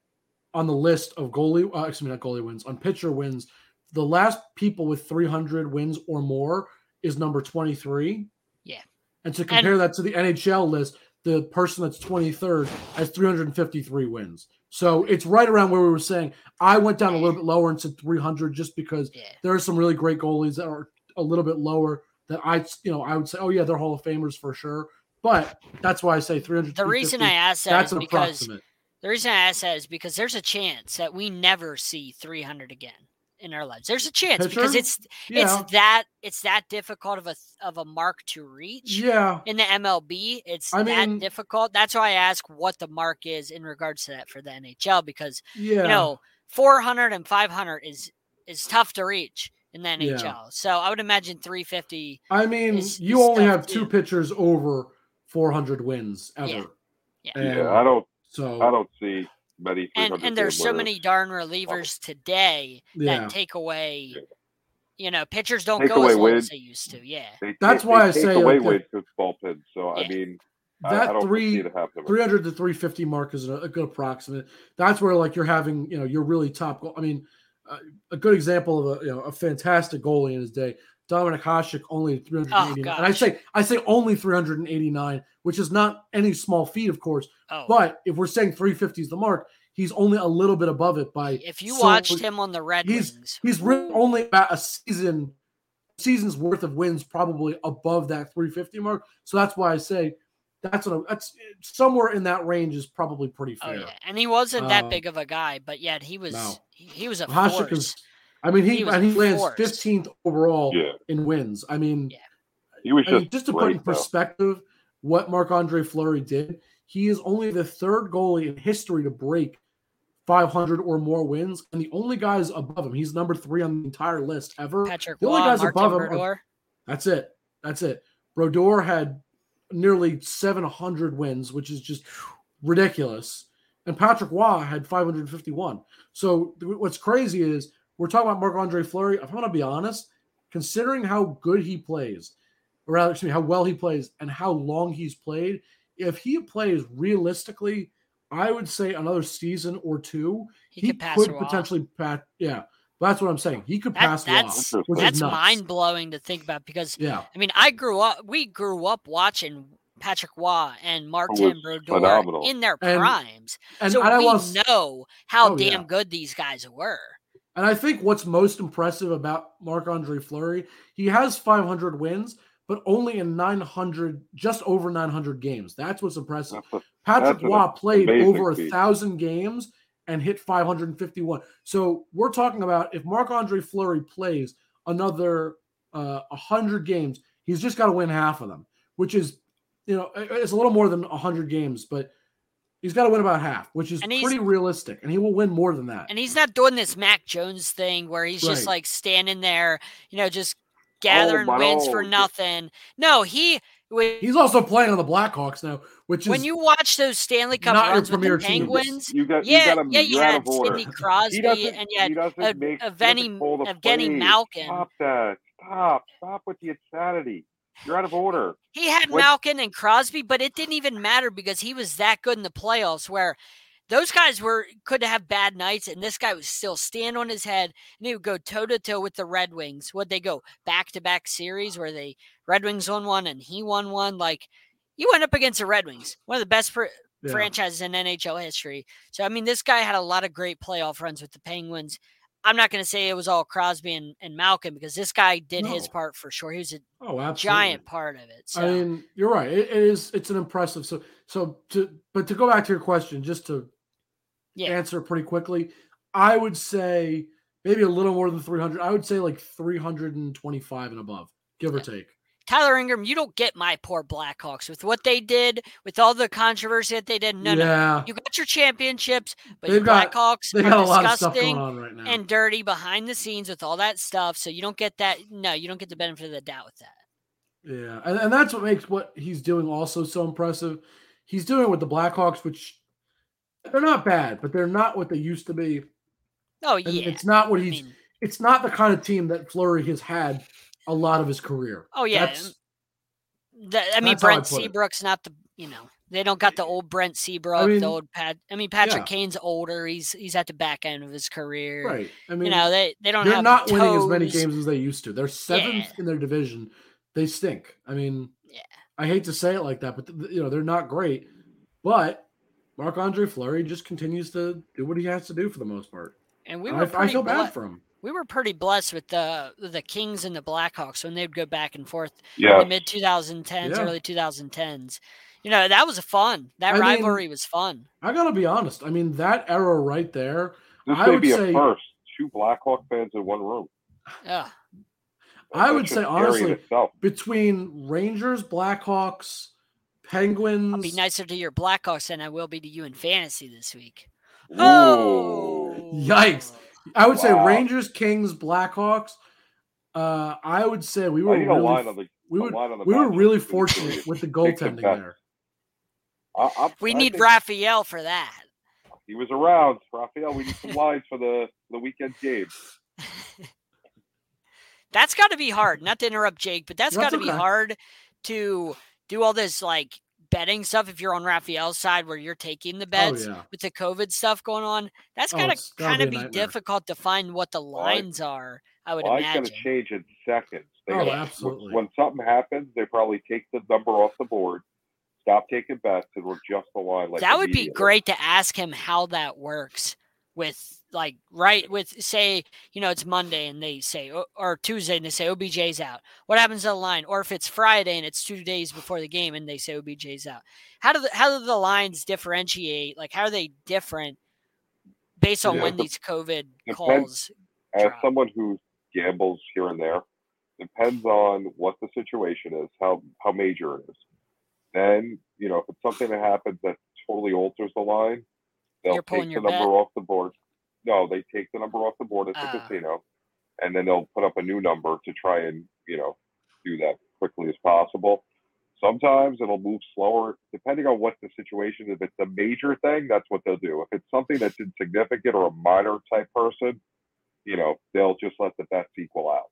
on the list of goalie, uh, excuse me, not goalie wins, on pitcher wins, the last people with 300 wins or more is number 23. Yeah. And to compare that to the NHL list, the person that's 23rd has 353 wins. So it's right around where we were saying. I went down a little bit lower and said 300 just because Yeah. there are some really great goalies that are a little bit lower that I, you know, I would say, oh yeah, they're Hall of Famers for sure. But that's why I say 300. The reason I asked that that's is because approximate. The reason I ask that is because there's a chance that we never see 300 again in our lives. There's a chance because it's Yeah, it's that it's that difficult of a of a mark to reach yeah, in the MLB. It's I that mean- difficult. That's why I ask what the mark is in regards to that for the NHL because yeah. you know 400 and 500 is is tough to reach in the Yeah. NHL. So I would imagine 350. I mean, is- you is only have two pitchers over 400 wins ever. Yeah. Yeah. And Yeah, I don't. so I don't see many. And and there's so many darn relievers today yeah. that take away. You know, pitchers don't Take go away as long as they used to. Yeah. They That's take- why they I take say, away like, the- with bullpen. So I mean, That I don't three- see it happening. 300 to 350 mark is a, a good approximate. That's where like you're having, you know, you're really top. Goal. I mean, uh, a good example of a you know a fantastic goalie in his day, Dominik Hasek, only 389. and I say I say only 389, which is not any small feat, of course. Oh, But if we're saying 350 is the mark, he's only a little bit above it by. if you so- watched him on the Red he's- Wings, he's really only about a season season's worth of wins probably above that 350 mark so that's why i say that's a, that's somewhere in that range is probably pretty fair. oh fair yeah, and he wasn't that Uh, big of a guy, but yet he was no. he, he was a Hasek force. is i mean he, He and he lands force. 15th overall Yeah, in wins i mean Yeah. he was I mean, just just to put in great, though. perspective what Marc Andre Fleury did, he is only the third goalie in history to break 500 or more wins, and the only guys above him, he's number three on the entire list ever. Patrick the only Roy, guys Martin above him Are, that's it. That's it. Brodeur had nearly 700 wins, which is just ridiculous. And Patrick Roy had 551. So th- what's crazy is we're talking about Marc Andre Fleury. If I'm going to be honest, considering how good he plays, or rather, excuse me, how well he plays and how long he's played, if he plays realistically I would say another season or two, He, he, could pass could potentially pass. Yeah, that's what I'm saying. He could That- pass that's Roy, which that's mind blowing to think about because Yeah, I mean I grew up we grew up watching Patrick Roy and was Martin Brodeur in their And- primes. and, so and we was, know how Oh, damn yeah. good these guys were. And I think what's most impressive about Marc Andre Fleury, he has 500 wins, but only in 900, just over 900 games. That's what's impressive. Patrick Roy played over a thousand games and hit 551. So we're talking about if Marc Andre Fleury plays another uh, 100 games, he's just got to win half of them, which is, you know, it's a little more than 100 games, but he's got to win about half, which is pretty realistic. And he will win more than that. And he's not doing this Mac Jones thing where he's just like standing there, you know, just oh, gathering my wins for nothing. No, he when, He's also playing on the Blackhawks now, which is when you watch those Stanley Cup not your runs with the premier team. Penguins, You got, yeah, you got yeah, you had. Sidney Crosby and you he had doesn't Ev- make, he Evgeny- doesn't call the Evgeny plays. Malkin. Stop that. Stop. Stop with the insanity. You're out of order. He had What- Malkin and Crosby, but it didn't even matter because he was that good in the playoffs where those guys were could have bad nights and this guy was still stand on his head and he would go toe to toe with the Red Wings. Would they go back to back series where they Red Wings won one and he won one? Like you went up against the Red Wings, one of the best fr- yeah. franchises in NHL history. So I mean this guy had a lot of great playoff runs with the Penguins. I'm not going to say it was all Crosby and, and Malkin because this guy did his part for sure. He was a Oh, giant part of it. So I mean, you're right. It, it is. It's an impressive. So, so to but to go back to your question, just to Yeah. answer pretty quickly, I would say maybe a little more than 300. I would say like 325 and above, give or take. Tyler Ingram, you don't get my poor Blackhawks with what they did, with all the controversy that they did. No, no, you got your championships, but They've your got- Blackhawks they are got a lot of stuff disgusting right now. and dirty behind the scenes with all that stuff. So you don't get that. No, you don't get the benefit of the doubt with that. yeah, and, and that's what makes what he's doing also so impressive. He's doing it with the Blackhawks, which they're not bad, but they're not what they used to be. Oh And yeah, it's not what I he's. mean, it's not the kind of team that Fleury has had a lot of his career. oh yeah. That's- the- I mean, I Brent put it. Seabrook's not the you know they don't got the old Brent Seabrook, mean, the old Pat. I mean, Patrick yeah. Kane's older. He's he's at the back end of his career. right. I mean, you know they they don't they're have not winning as many games as they used to. They're seventh Yeah. in their division. They stink. I mean, Yeah. I hate to say it like that, but th- you know they're not great. But Marc Andre Fleury just continues to do what he has to do for the most part. And we And were I, I pretty feel bad for him. We were pretty blessed with the the Kings and the Blackhawks when they'd go back and forth Yeah. in the mid 2010s, Yeah. early 2010s. You know, that was fun. That I mean- rivalry was fun. I gotta be honest. I mean, that era right there. This I may would be say- a first. Two Blackhawk fans in one room. Ugh. I would say, honestly, between Rangers, Blackhawks, Penguins. I'll be nicer to your Blackhawks than I will be to you in fantasy this week. Ooh. Oh, Yikes. I would say Rangers, Kings, Blackhawks. Uh, I would say we were I need a really, line on the. we a would line on the we were really fortunate with the Take the goaltending there. I, I, We I need think Raphael for that. He was around, Raphael. We need some lines for the the weekend game. That's got to be hard. Not to interrupt Jake, but that's got That's to be hard to do all this like betting stuff if you're on Raphael's side where you're taking the Oh bets yeah, with the COVID stuff going on. That's Oh, gotta it's gotta kind of a be difficult to find what the Well, lines are. I would Line's gonna change in seconds. They Oh, absolutely. When something happens, they probably take the number off the board, stop taking bets, and will adjust the line. Like that would be great to ask him how that works with like right with say you know it's monday and they say or- or tuesday and they say obj's out what happens to the line or if it's friday and it's two days before the game and they say obj's out how do the how do the lines differentiate like how are they different based on Yeah, when these covid depends- calls As drop. someone who gambles here and there, depends on what the situation is, how how major it is. Then you know if it's something that happens that totally alters the line, they'll take the number bet? off the board. No, they take the number off the board at the Ah. casino, and then they'll put up a new number to try and you know do that quickly as possible. Sometimes it'll move slower, depending on what the situation is. If it's a major thing, that's what they'll do. If it's something that's insignificant or a minor type person, you know, they'll just let the bets equal out.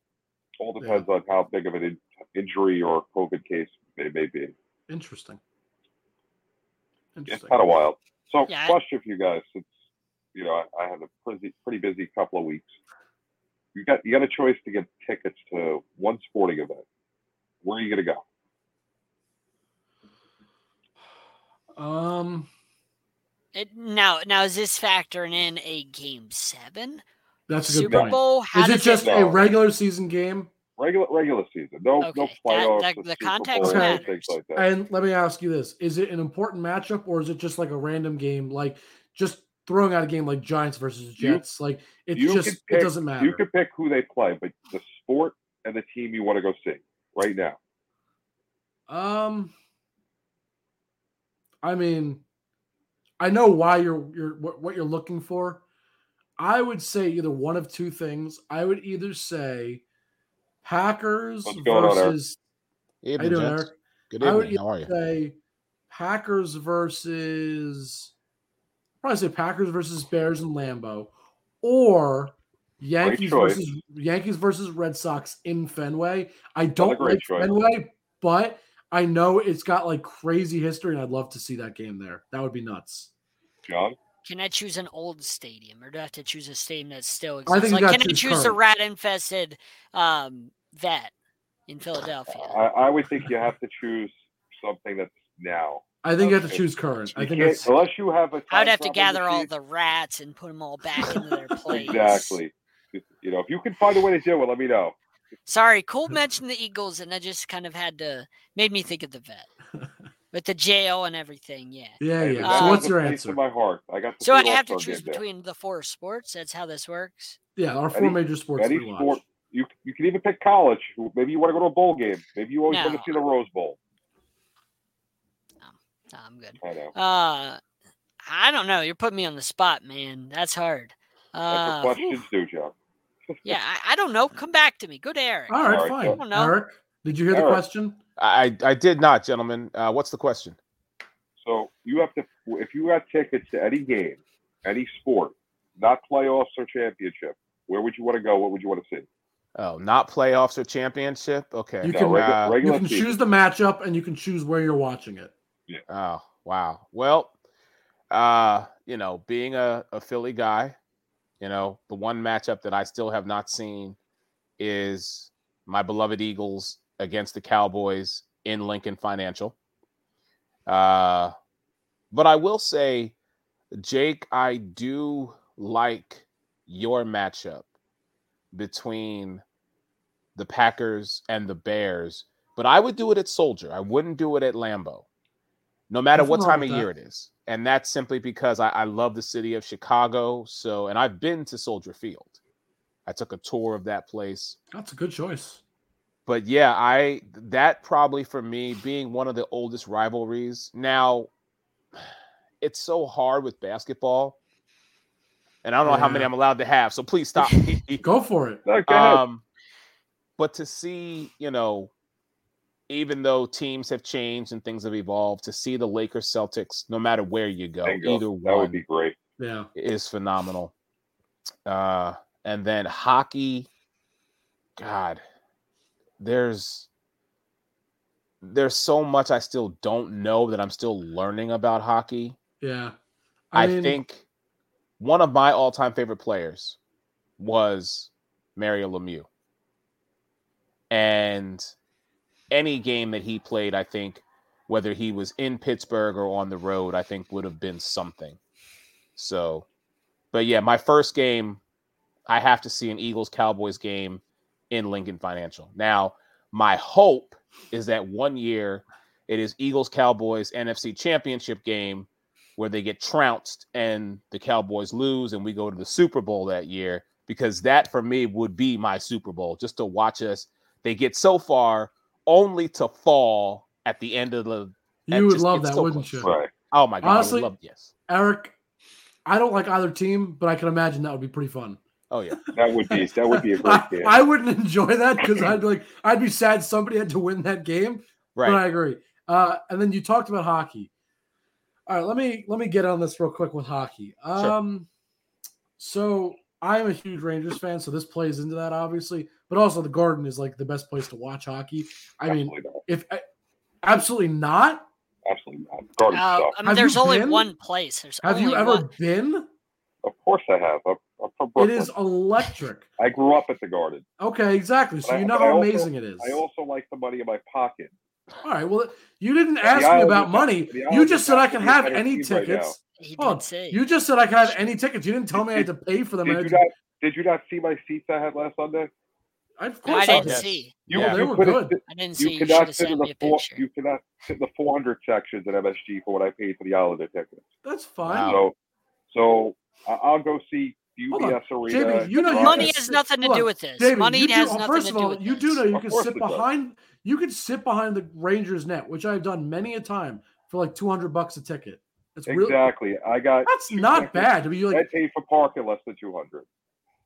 All Yeah. depends on how big of an in- injury or COVID case they may be. interesting. It's Interesting. kind of wild. So, Yeah, I- question for you guys, since you know I, I have a pretty pretty busy couple of weeks. You got you got a choice to get tickets to one sporting event. Where are you gonna go? Um, It, now, now is this factoring in a game seven that's a good Super point. Bowl? How Is it just No. a regular season game? Regular regular season, no no Okay, that- playoffs, that- or the context Bowl, matters. like. And let me ask you this: Is it an important matchup, or is it just like a random game, like just throwing out a game like Giants versus You- Jets? like it's you just pick- it doesn't matter. You can pick who they play, but the sport and the team you want to go see right now. Um, I mean, I know why you're you're what, what you're looking for. I would say either one of two things. I would either say Packers What's going on, Eric? versus how you Evening, doing. Eric? Good I would evening. How are you? Say Packers versus probably say Packers versus Bears and Lambeau, or Yankees versus Yankees versus Red Sox in Fenway. I don't like choice. Fenway, but I know it's got like crazy history, and I'd love to see that game there. That would be nuts. John, Can I choose an old stadium, or do I have to choose a stadium that still I think you like, gotta can I choose choose the rat-infested um, vet in Philadelphia? I, I would think you have to choose something that's now. I think you have to choose current. I think can't, unless you have a. I would have to travel gather all the rats and put them all back into their place. Exactly. You know, if you can find a way to do it, let me know. Sorry, Cole mentioned the Eagles, and I just kind of had to made me think of the vet with the jail and everything. Yeah. yeah, yeah. that so Uh, what's your answer? My heart, I got. So I have to choose game there. between the four sports. That's how this works. Yeah, our four Any- major sports any sport. You you can even pick college. Maybe you want to go to a bowl game. Maybe you always want to see the Rose Bowl. No, I'm good. I know. Uh, I don't know. You're putting me on the spot, man. That's hard. That's Uh, what questions do, John. yeah, I, I don't know. Come back to me. Good, Eric. All right, All right, fine. I don't know. Eric, did you hear the question? I I did not, gentlemen. Uh, what's the question? So you have to, if you got tickets to any game, any sport, not playoffs or championship, where would you want to go? What would you want to see? Oh, not playoffs or championship. Okay. You No, can- regu- Uh, You can choose the matchup and you can choose where you're watching it. Oh, wow. Well, uh, you know, being a, a Philly guy, you know, the one matchup that I still have not seen is my beloved Eagles against the Cowboys in Lincoln Financial. Uh, but I will say, Jake, I do like your matchup between the Packers and the Bears, but I would do it at Soldier. I wouldn't do it at Lambeau, no matter Nothing what time with of year it is. And that's simply because I, I love the city of Chicago. So, and I've been to Soldier Field. I took a tour of that place That's a good choice. but yeah, I that probably for me being one of the oldest rivalries. Now, it's so hard with basketball, and I don't know how many I'm allowed to have. So please stop me. Go for it. No, um, but to see, you know, even though teams have changed and things have evolved, to see the Lakers Celtics, no matter where you go, Bingo. either that one would be great. Yeah. is phenomenal. Uh, and then hockey, God, there's there's so much I still don't know that I'm still learning about hockey. Yeah. I, mean, think one of my all-time favorite players was Mario Lemieux. And any game that he played, I think, whether he was in Pittsburgh or on the road, I think would have been something. So, but yeah, my first game, I have to see an Eagles Cowboys game in Lincoln Financial. Now, my hope is that one year it is Eagles Cowboys NFC Championship game where they get trounced and the Cowboys lose and we go to the Super Bowl that year because that for me would be my Super Bowl just to watch us. They get so far only to fall at the end of the. and you would just love that, so wouldn't close. you? Right. Oh my god! Honestly- I would love yes. Eric, I don't like either team, but I can imagine that would be pretty fun. Oh yeah. That would be that would be a great game. I wouldn't enjoy that because I'd be like, I'd be sad somebody had to win that game. Right. But I agree. Uh, and then you talked about hockey. All right, let me let me get on this real quick with hockey. Um, so I am a huge Rangers fan, so this plays into that obviously. But also, the Garden is like the best place to watch hockey. I mean, not. if absolutely not. Absolutely not. Garden Uh. I mean, there's only been? one place. There's Have you ever one. been? Of course I have. I'm, I'm from Brooklyn. is electric. I grew up at the Garden. Okay, exactly. So But I- you know I how also- amazing it is. I also like the money in my pocket. All right. Well, you didn't ask me about money. You just said I have can to be a have any team right now. tickets. He Hold on. did say. You just said I could have any tickets. You didn't tell me I had to pay for them. Did you not? Did you not see my seats I had last Sunday? I, of course I didn't did. Yes. see. You, Yeah. They were good. sit- I didn't see. You You, should cannot have sit in the four. You cannot sit in the 400 sections at MSG for what I paid for the Islander tickets. That's fine. Wow. So, so I- I'll go see Hold on. UBS Arena. JB, you know you Money can has sit- nothing to do with this. David, Money do- has well, nothing first to of do all, with you this. do know you Of can sit it does. behind. You can sit behind the Rangers net, which I've done many a time for like two hundred bucks a ticket. It's really Exactly. I got. that's not tickets. bad to be I like. paid for parking less than 200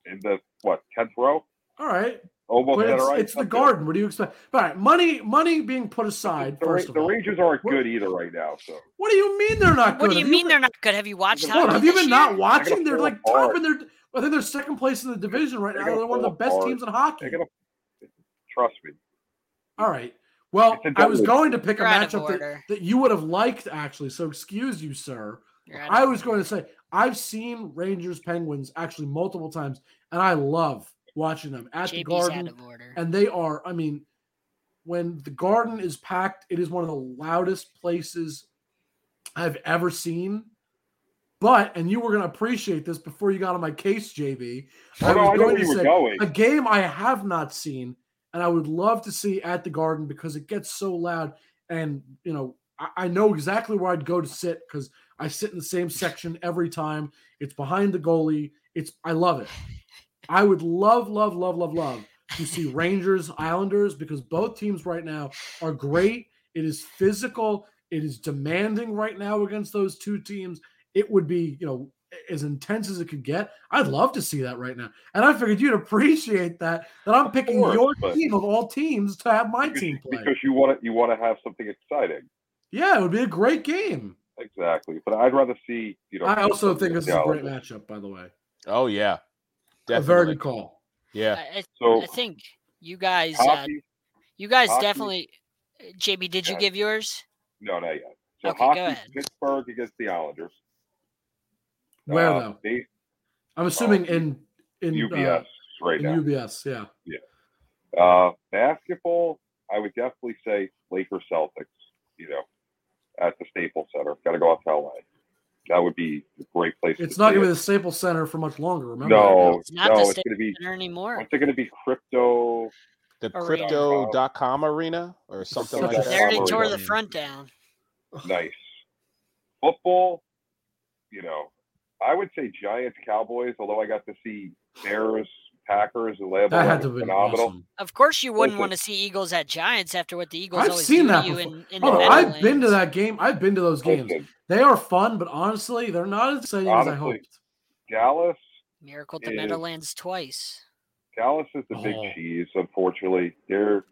in the what 10th row. All right, Almost but center it's, right. it's the Garden. What do you expect? All right, money money being put aside. The, Ra- First of the all, Rangers aren't What- good either right now. So what do you mean they're not good? What do you Have mean been- they're not good? Have you watched Hold Hold on, hockey have you this been year? not watching? gonna They're fall like top apart. in their. I think they're second place in the division right They're now. They're one of the best apart. teams in hockey. gonna trust me. All right. Well, I was going to pick a You're out matchup that, that you would have liked, actually. So excuse you, sir. You're out of I was going to say I've seen Rangers Penguins actually multiple times, and I love watching them at the JB's out Garden. of order. And they are, I mean, when the Garden is packed, it is one of the loudest places I've ever seen. But, and you were going to appreciate this before you got on my case, JB. Oh, no, I know where you were going. a game I have not seen, and I would love to see at the Garden because it gets so loud. And you know, I, I know exactly where I'd go to sit because I sit in the same section every time. It's behind the goalie. It's I love it. I would love, love, love, love, love to see Rangers Islanders because both teams right now are great. It is physical. It is demanding right now against those two teams. It would be, you know, as intense as it could get. I'd love to see that right now. And I figured you'd appreciate that that I'm Of picking course, your team of all teams to have my because, team play. because you want to you want to have something exciting. yeah, it would be a great game. Exactly. But I'd rather see you know. I also think this is a great matchup, by the way. Oh yeah, A very good call. Yeah, I, I- So I think you guys, uh, you guys hockey- definitely. JB, did you Yeah. give yours? No, not yet. So Okay, go hockey, ahead. Pittsburgh against the Islanders. Where Uh, though? They, I'm assuming in in UBS uh, right in now. UBS, yeah. Uh, basketball, I would definitely say Lakers Celtics. You know, at the Staples Center. Got to go out to LA. That would be a great place. It's to not going to be the Staples Center for much longer. Remember? No, It's not no, the it's Staples going to be. Center anymore. What's it going to be? Crypto. the Arena. crypto.com arena or something like that. They already tore the front down. Nice. Football, you know, I would say Giants, Cowboys. Although I got to see Bears, Packers, and Lambeau. That had to be phenomenal. awesome. Of course, you wouldn't Listen. want to see Eagles at Giants after what the Eagles I've always seen do that to you before. in, in the Oh, I've been to that game. I've been to those games. Listen, They are fun, but honestly, they're not as exciting as I hoped. Dallas, Miracle at the is- Meadowlands twice. Dallas is the big Oh. cheese. Unfortunately, they're,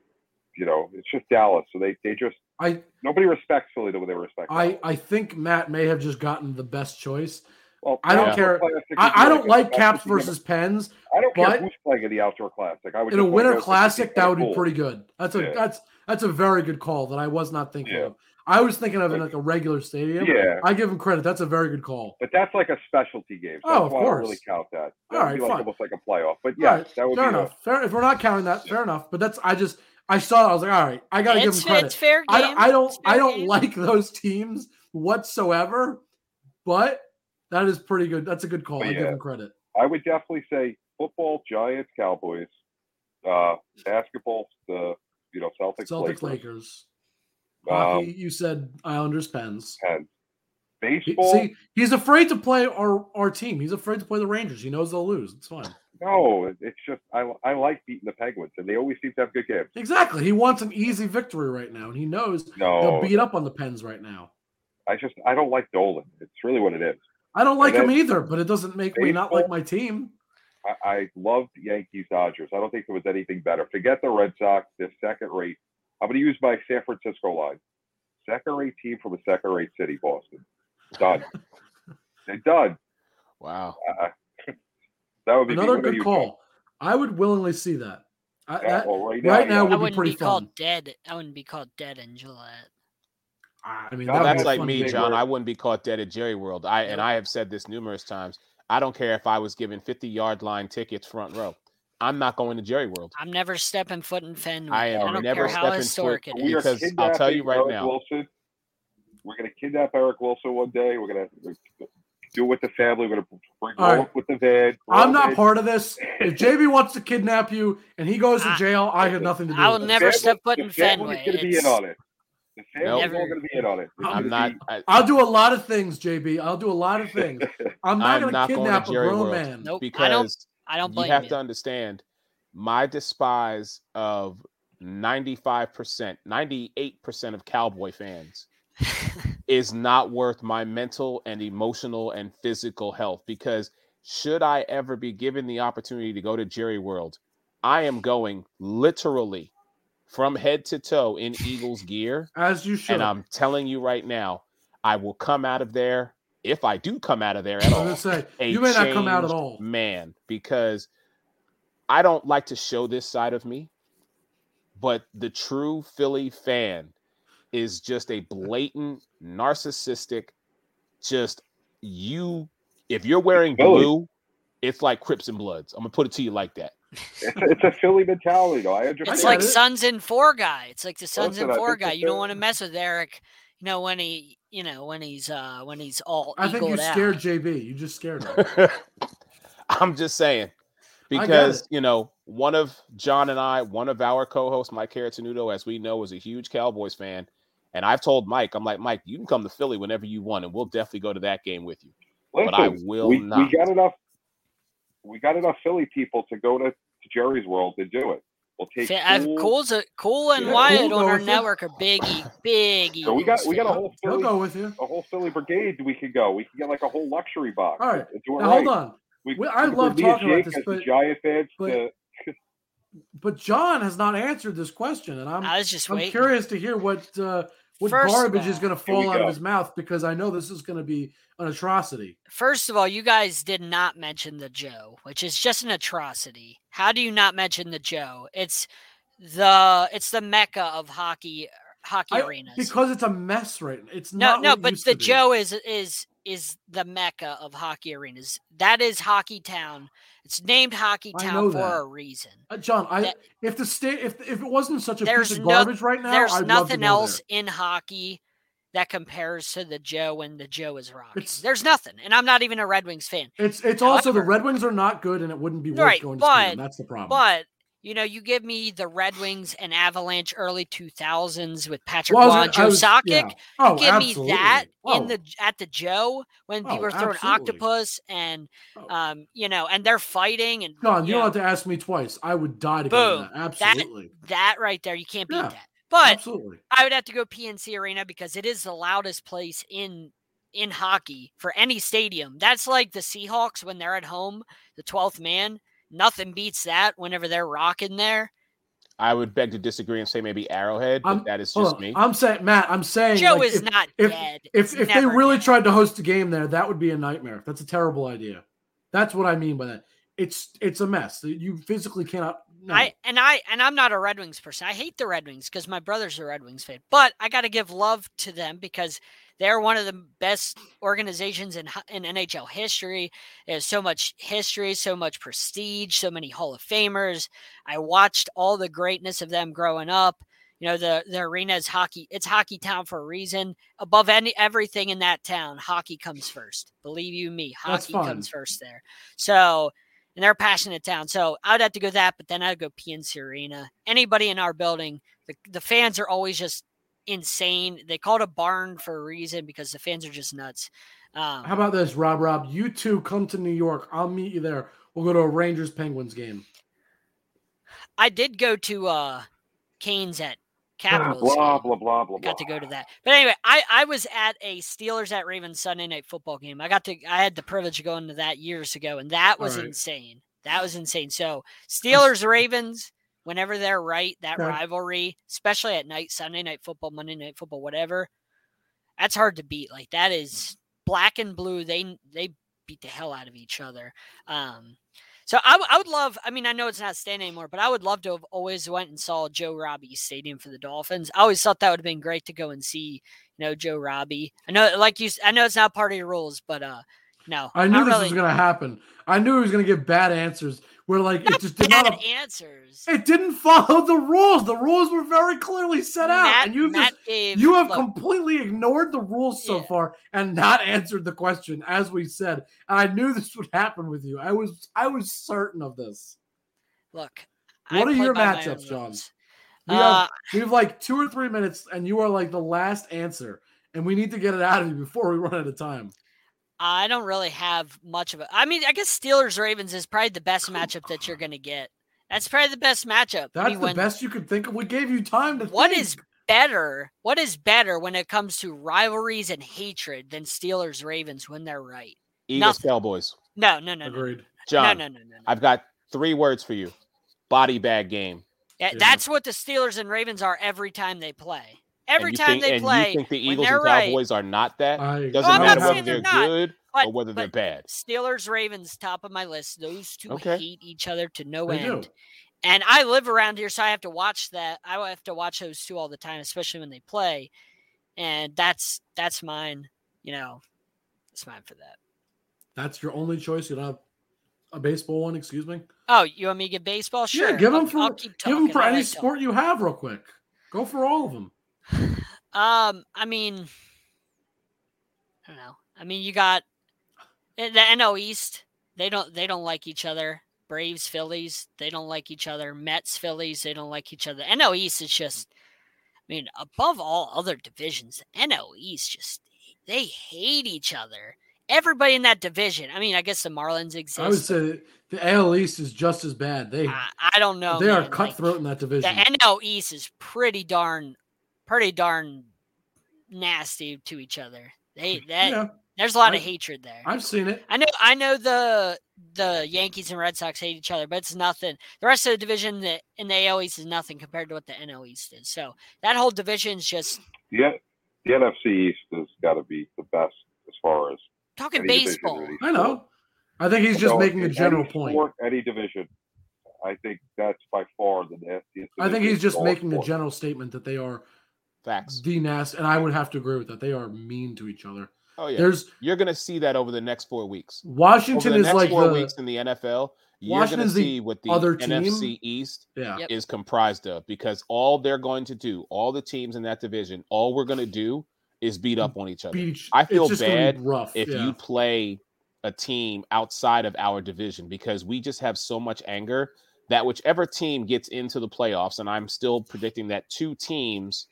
you know, it's just Dallas. So they, they just I nobody respects Philly the way they respect. I Dallas. I think Matt may have just gotten the best choice. Well, I don't care- I, I don't like Caps versus Pens. I don't care but- who's playing in the outdoor classic. I would In a Winter Classic, that would be pretty good. That's a Yeah. that's that's a very good call that I was not thinking Yeah. of. I was thinking of in like a regular stadium. Yeah, I give him credit. That's a very good call. but that's like a specialty game. So Oh, that's of why I don't really count that. That All would be like fine. almost like a playoff. But yeah, right, that would fair be enough. Fair if we're not counting that, fair enough. But that's I just I saw it. I was like, all right, I got to give him credit. it's fair game. I, I don't I don't game. like those teams whatsoever, but that is pretty good. That's a good call. But I give him credit. I would definitely say football, Giants, Cowboys, uh, basketball, the you know Celtics, Celtics, Lakers, Lakers. um, Hockey, you said Islanders, Pens. He- baseball. See, he's afraid to play our our team. He's afraid to play the Rangers. He knows they'll lose. It's fine. No, it's just I I like beating the Penguins, and they always seem to have good games. Exactly. He wants an easy victory right now, and he knows No, they'll beat up on the Pens right now. I just I don't like Dolan. It's really what it is. I don't like And him either, but it doesn't make me not like my team. I, I loved Yankees Dodgers. I don't think there was anything better. Forget the Red Sox. They're second rate. I'm going to use my San Francisco line. Second rate team from a second rate city, Boston. Done. They're done. Wow. Uh, that would be. Another good you, call. I would willingly see that. I, Yeah, that well, right right now, now yeah. would I wouldn't pretty be called fun. dead. I wouldn't be called dead in Gillette. I mean, Well, that that's like me, game. John. I wouldn't be caught dead at Jerry World. I and I have said this numerous times. I don't care if I was given 50 yard line tickets front row. I'm not going to Jerry World. I'm never stepping foot in Fenway. I am I don't never care how stepping historic foot- it We is. are Because I'll tell you kidnapping right Eric now. Wilson. We're gonna kidnap Eric Wilson one day. We're gonna do it with the family. We're gonna bring All him right. up with the van. I'm not Roll part of this. If JB wants to kidnap you and he goes to jail, I have nothing to do I will it. never family- step foot in family's Fenway. gonna be in on it. The family's all Never- gonna be in on it. It's I'm I'm gonna not. be- I, I'll do a lot of things, JB. I'll do a lot of things. I'm not I'm going to not going to kidnap a Jerry grown World. man. Nope. I don't- because I don't you have you. to understand my despise of 95%, 98% of Cowboy fans is not worth my mental and emotional and physical health because should I ever be given the opportunity to go to Jerry World, I am going literally from head to toe in Eagles gear. As you should. And I'm telling you right now, I will come out of there if I do come out of there I at was all say, a you may not come out at all. man because I don't like to show this side of me, but the true Philly fan is just a blatant narcissistic. Just you, if you're wearing blue, it's like Crips and Bloods. I'm gonna put it to you like that. It's a, it's a Philly mentality, though. I understand. It's like it. Sons in Four guy. It's like the Sons in Four guy. You don't want to mess with Eric. You know when he, you know when he's uh when he's all. I think you eagled out. scared JB. You just scared him. I'm just saying because you know one of John and I, one of our co-hosts, Mike Caratanudo, as we know, is a huge Cowboys fan, and I've told Mike, I'm like, Mike, you can come to Philly whenever you want, and we'll definitely go to that game with you. Listen, but I will we, not. we got enough. We got enough Philly people to go to, to Jerry's World to do it. We'll take. Fa- Cool. Cool's a, Cool and Yeah, Wyatt Cool on our goes, network are big, E- big. So we got we got a fans. whole He'll Philly go with you. a whole Philly brigade. We could go. We could get like a whole luxury box. All right. and do it Now, right. hold on. We, We- I love could be a talking about this, the but- Giant fans. but- to, But John has not answered this question, and I'm I was just I'm waiting. curious to hear what uh, what First garbage is going to fall out of his mouth because I know this is going to be an atrocity. First of all, you guys did not mention the Joe, which is just an atrocity. How do you not mention the Joe? It's the it's the mecca of hockey hockey I- arenas. because it's a mess right now. It's no, not no, but the. Joe is is is the mecca of hockey arenas. That is Hockey Town. It's named Hockey Town for that. a reason. Uh, John, I that- if the state if if it wasn't such a There's piece of no- garbage right now, There's I'd nothing else there. in hockey that compares to the Joe when the Joe is rocking. It's- There's nothing, and I'm not even a Red Wings fan. It's it's also the Red Wings are not good, and it wouldn't be worth Right, going to but- That's the problem. But you know, you give me the Red Wings and Avalanche early 2000s with Patrick Well, Roy and Joe was- yeah. Oh, give absolutely. me that Oh, in the at the Joe when Oh, people are throwing absolutely. octopus and Oh. um you know and they're fighting and John, you know, don't have to ask me twice. I would die to go Boom. that. Absolutely, that right there you can't beat Yeah. that. But absolutely. I would have to go PNC Arena because it is the loudest place in in hockey for any stadium. That's like the Seahawks when they're at home, the 12th man. Nothing beats that whenever they're rocking there. I would beg to disagree and say maybe Arrowhead, but I'm- that is just on. me. I'm saying, Matt. I'm saying, Joe like, is if, not if- dead. if It's if they really dead. tried to host a game there, that would be a nightmare. That's a terrible idea. That's what I mean by that. It's it's a mess. You physically cannot. No. I and I and I'm not a Red Wings person. I hate the Red Wings because my brother's a Red Wings fan. But I got to give love to them because they're one of the best organizations in in NHL history. There's so much history, so much prestige, so many Hall of Famers. I watched all the greatness of them growing up. You know the the arena is hockey. It's hockey town for a reason. Above any everything in that town, hockey comes first. Believe you me, hockey comes first there. So and they're passionate town. So I'd have to go that, but then I'd go PNC Arena. Anybody in our building, the, the fans are always just insane. They call it a barn for a reason because the fans are just nuts. Um, How about this, Rob? Rob, you two come to New York. I'll meet you there. We'll go to a Rangers Penguins game. I did go to uh Canes at Capitals. blah game. blah blah blah. I got to go to that. But anyway, I, I was at a Steelers at Ravens Sunday night football game. I got to I had the privilege of going to that years ago, and that was All right. insane. That was insane. So Steelers Ravens, whenever they're right, that Okay. rivalry, especially at night, Sunday night football, Monday night football, whatever, that's hard to beat. Like that is black and blue. They they beat the hell out of each other. Um, So I, w- I would love. I mean, I know it's not staying anymore, but I would love to have always went and saw Joe Robbie Stadium for the Dolphins. I always thought that would have been great to go and see. You know, Joe Robbie. I know, like you, I know it's not part of your rules, but uh, no, I knew this really, was going to happen. I knew he was going to give bad answers where like it just did bad not. answers. It didn't follow the rules. The rules were very clearly set out, Matt, and you Matt just gave, you have look, completely ignored the rules so Yeah. far and not answered the question as we said. And I knew this would happen with you. I was I was certain of this. look. What I are your matchups, John? We Uh, have we have like two or three minutes, and you are like the last answer, and we need to get it out of you before we run out of time. I don't really have much of it. I mean, I guess Steelers Ravens is probably the best matchup that you're going to get. That's probably the best matchup. I That's mean, the when- best you could think of. We gave you time to. What think. is better? What is better when it comes to rivalries and hatred than Steelers Ravens when they're right? Eagles, Nothing. Cowboys. No, no, no, no, agreed? John, no, no, no, no. no. I've got three words for you. Body bag game. Yeah, Yeah. That's what the Steelers and Ravens are every time they play. And Every time think, they and play, you think the Eagles they're and right, Cowboys are not that? I, Doesn't I'm not matter whether saying they're, they're good but- or whether they're bad. Steelers Ravens top of my list. Those two Okay. hate each other to no They end. do. And I live around here, so I have to watch that. I have to watch those two all the time, especially when they play. And that's that's mine. You know, it's mine for that. That's your only choice. You don't have a baseball one. Excuse me. Oh, you want me to get baseball? Sure. Yeah, give I'll- them for I'll keep give them for any sport you have, real quick. Go for all of them. Um, I mean, I don't know. I mean, you got eh, the NL East. They don't they don't like each other. Braves, Phillies, they don't like each other. Mets, Phillies, they don't like each other. NL East is just, I mean, above all other divisions, NL East just they hate each other. Everybody in that division. I mean, I guess the Marlins exist. I would say the AL East is just as bad. They I, I don't know. they are man, like, cutthroat in that division. the NL East is pretty darn, pretty darn nasty to each other. They that yeah, there's a lot I- of hatred there. I've seen it. I know, I know the the Yankees and Red Sox hate each other, but it's nothing. The rest of the division that in the AL East is nothing compared to what the NL East is. So that whole division's just yeah. the NFC East has got to be the best as far as talking baseball. I know. I think he's just So making a general any point. sport, any division. I think that's by far the nastiest. I think he's just all making a general statement that they are Facts. the nast, and I would have to agree with that. They are mean to each other. Oh yeah. There's You're gonna see that over the next four weeks. Over Washington the is next like four the weeks in the NFL, you're gonna Washington's the see what the other team. NFC East yeah. Yep. is comprised of because all they're going to do, all the teams in that division, all we're gonna do is beat up on each other. Beat each, I feel it's just gonna be bad rough. if yeah. you play a team outside of our division because we just have so much anger that whichever team gets into the playoffs, and I'm still predicting that two teams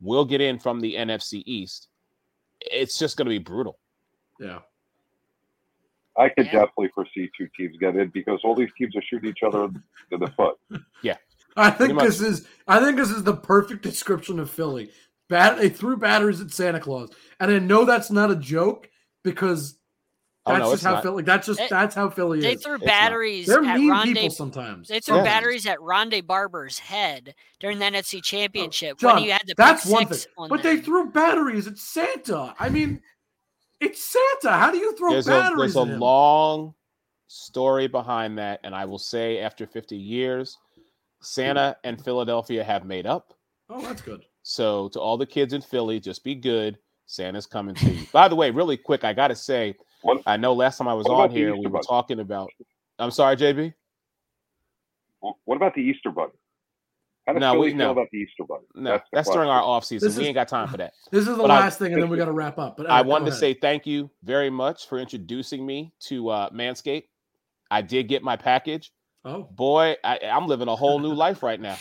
will get in from the NFC East, it's just going to be brutal. yeah. I could Yeah. definitely foresee two teams get in because all these teams are shooting each other in the- foot. Yeah. I think this is I think this is the perfect description of Philly. Bat they threw batteries at Santa Claus. And I know that's not a joke because Oh, that's no, just how not. Philly that's just They- that's how Philly is. They is. threw It's not. batteries They're at mean Rondé. people sometimes. They threw Yeah. batteries at Rondé Barber's head during the NFC Championship John, when you had the that's one thing. on But they them. threw batteries at Santa. I mean, it's Santa. How do you throw There's a batteries there's a him? long story behind that, and I will say after 50 years, Santa and Philadelphia have made up. Oh, that's good. So to all the kids in Philly, just be good. Santa's coming to you. By the way, really quick, I gotta say, What- I know last time I was on here, we were Bunny? talking about. I'm sorry, JB. What about the Easter Bunny? How does No, Philly we- feel no. about the Easter Bunny? No, the that's, during our off season. This We is- ain't got time for that. This is the But I- last thing, and then we got to wrap up. But I Eric, go wanted to say thank you very much for introducing me to uh, Manscaped. I did get my package. oh, Boy, I, I'm living a whole new life right now.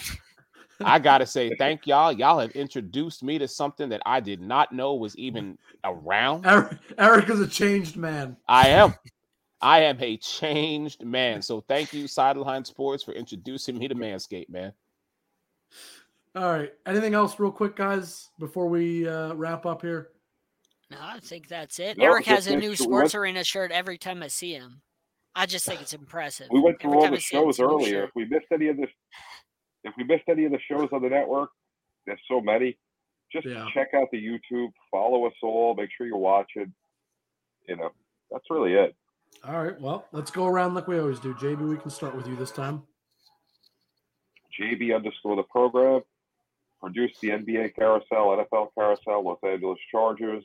I gotta say thank y'all. Y'all have introduced me to something that I did not know was even around. Eric, Eric is a changed man. I am. I am a changed man. So thank you, Sideline Sports, for introducing me to Manscaped, man. All right. Anything else, real quick, guys, before we uh, wrap up here? No, I think that's it. No, Eric has a new sports went- arena shirt every time I see him. I just think it's impressive. We went through Every all the I shows it's a new earlier. If we missed any of this, if we missed any of the shows on the network, there's so many. Just Yeah. check out the YouTube. Follow us all. Make sure you're watching. You know, that's really it. All right. Well, let's go around like we always do. JB, we can start with you this time. JB underscore the program. Produced the NBA carousel, NFL carousel, Los Angeles Chargers.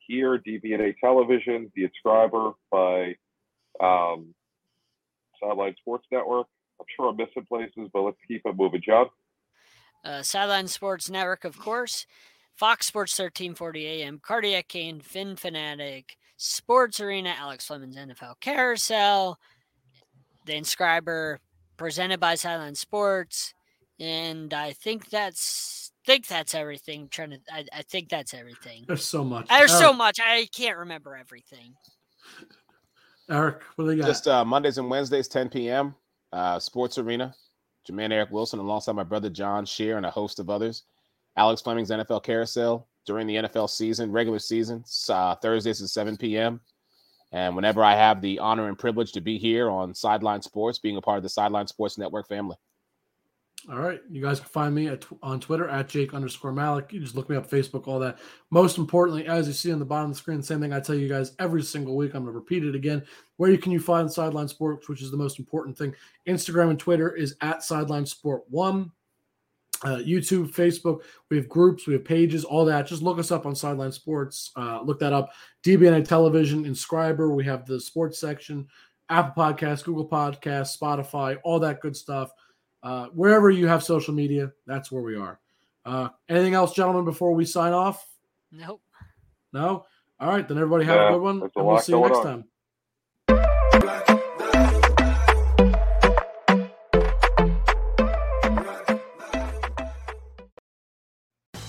Here, DBNA Television, The Inscriber by um, Sideline Sports Network. I'm sure I'm missing places, but let's keep it moving, John. Uh, Sideline Sports Network, of course. Fox Sports 1340 AM, Cardiac Kane, Fin Fanatic, Sports Arena, Alex Fleming's NFL Carousel, The Inscriber, presented by Sideline Sports, and I think that's think that's everything. I'm trying to, I, I think that's everything. There's so much. There's Eric, so much. I can't remember everything. Eric, what do they got? Just uh, Mondays and Wednesdays, 10 p.m. Uh, Sports Arena. Jermaine Eric Wilson, alongside my brother John Shear and a host of others. Alex Fleming's NFL Carousel during the NFL season, regular season, uh, Thursdays at 7 p.m. And whenever I have the honor and privilege to be here on Sideline Sports, being a part of the Sideline Sports Network family. All right. You guys can find me at, on Twitter at Jake underscore Malik. You just look me up, Facebook, all that. Most importantly, as you see on the bottom of the screen, same thing I tell you guys every single week. I'm going to repeat it again. Where can you find Sideline Sports, which is the most important thing. Instagram and Twitter is at Sideline Sport One. Uh, YouTube, Facebook, we have groups, we have pages, all that. Just look us up on Sideline Sports. Uh, look that up. DBNA Television, Inscriber. We have the sports section, Apple Podcasts, Google Podcasts, Spotify, all that good stuff. Uh, wherever you have social media, that's where we are. Uh, anything else, gentlemen, before we sign off? Nope. No? All right, then everybody have Yeah, a good one. And we'll see you next on. time.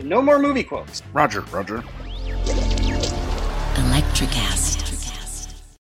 So no more movie quotes. Roger, Roger. Electricast.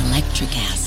Electricast.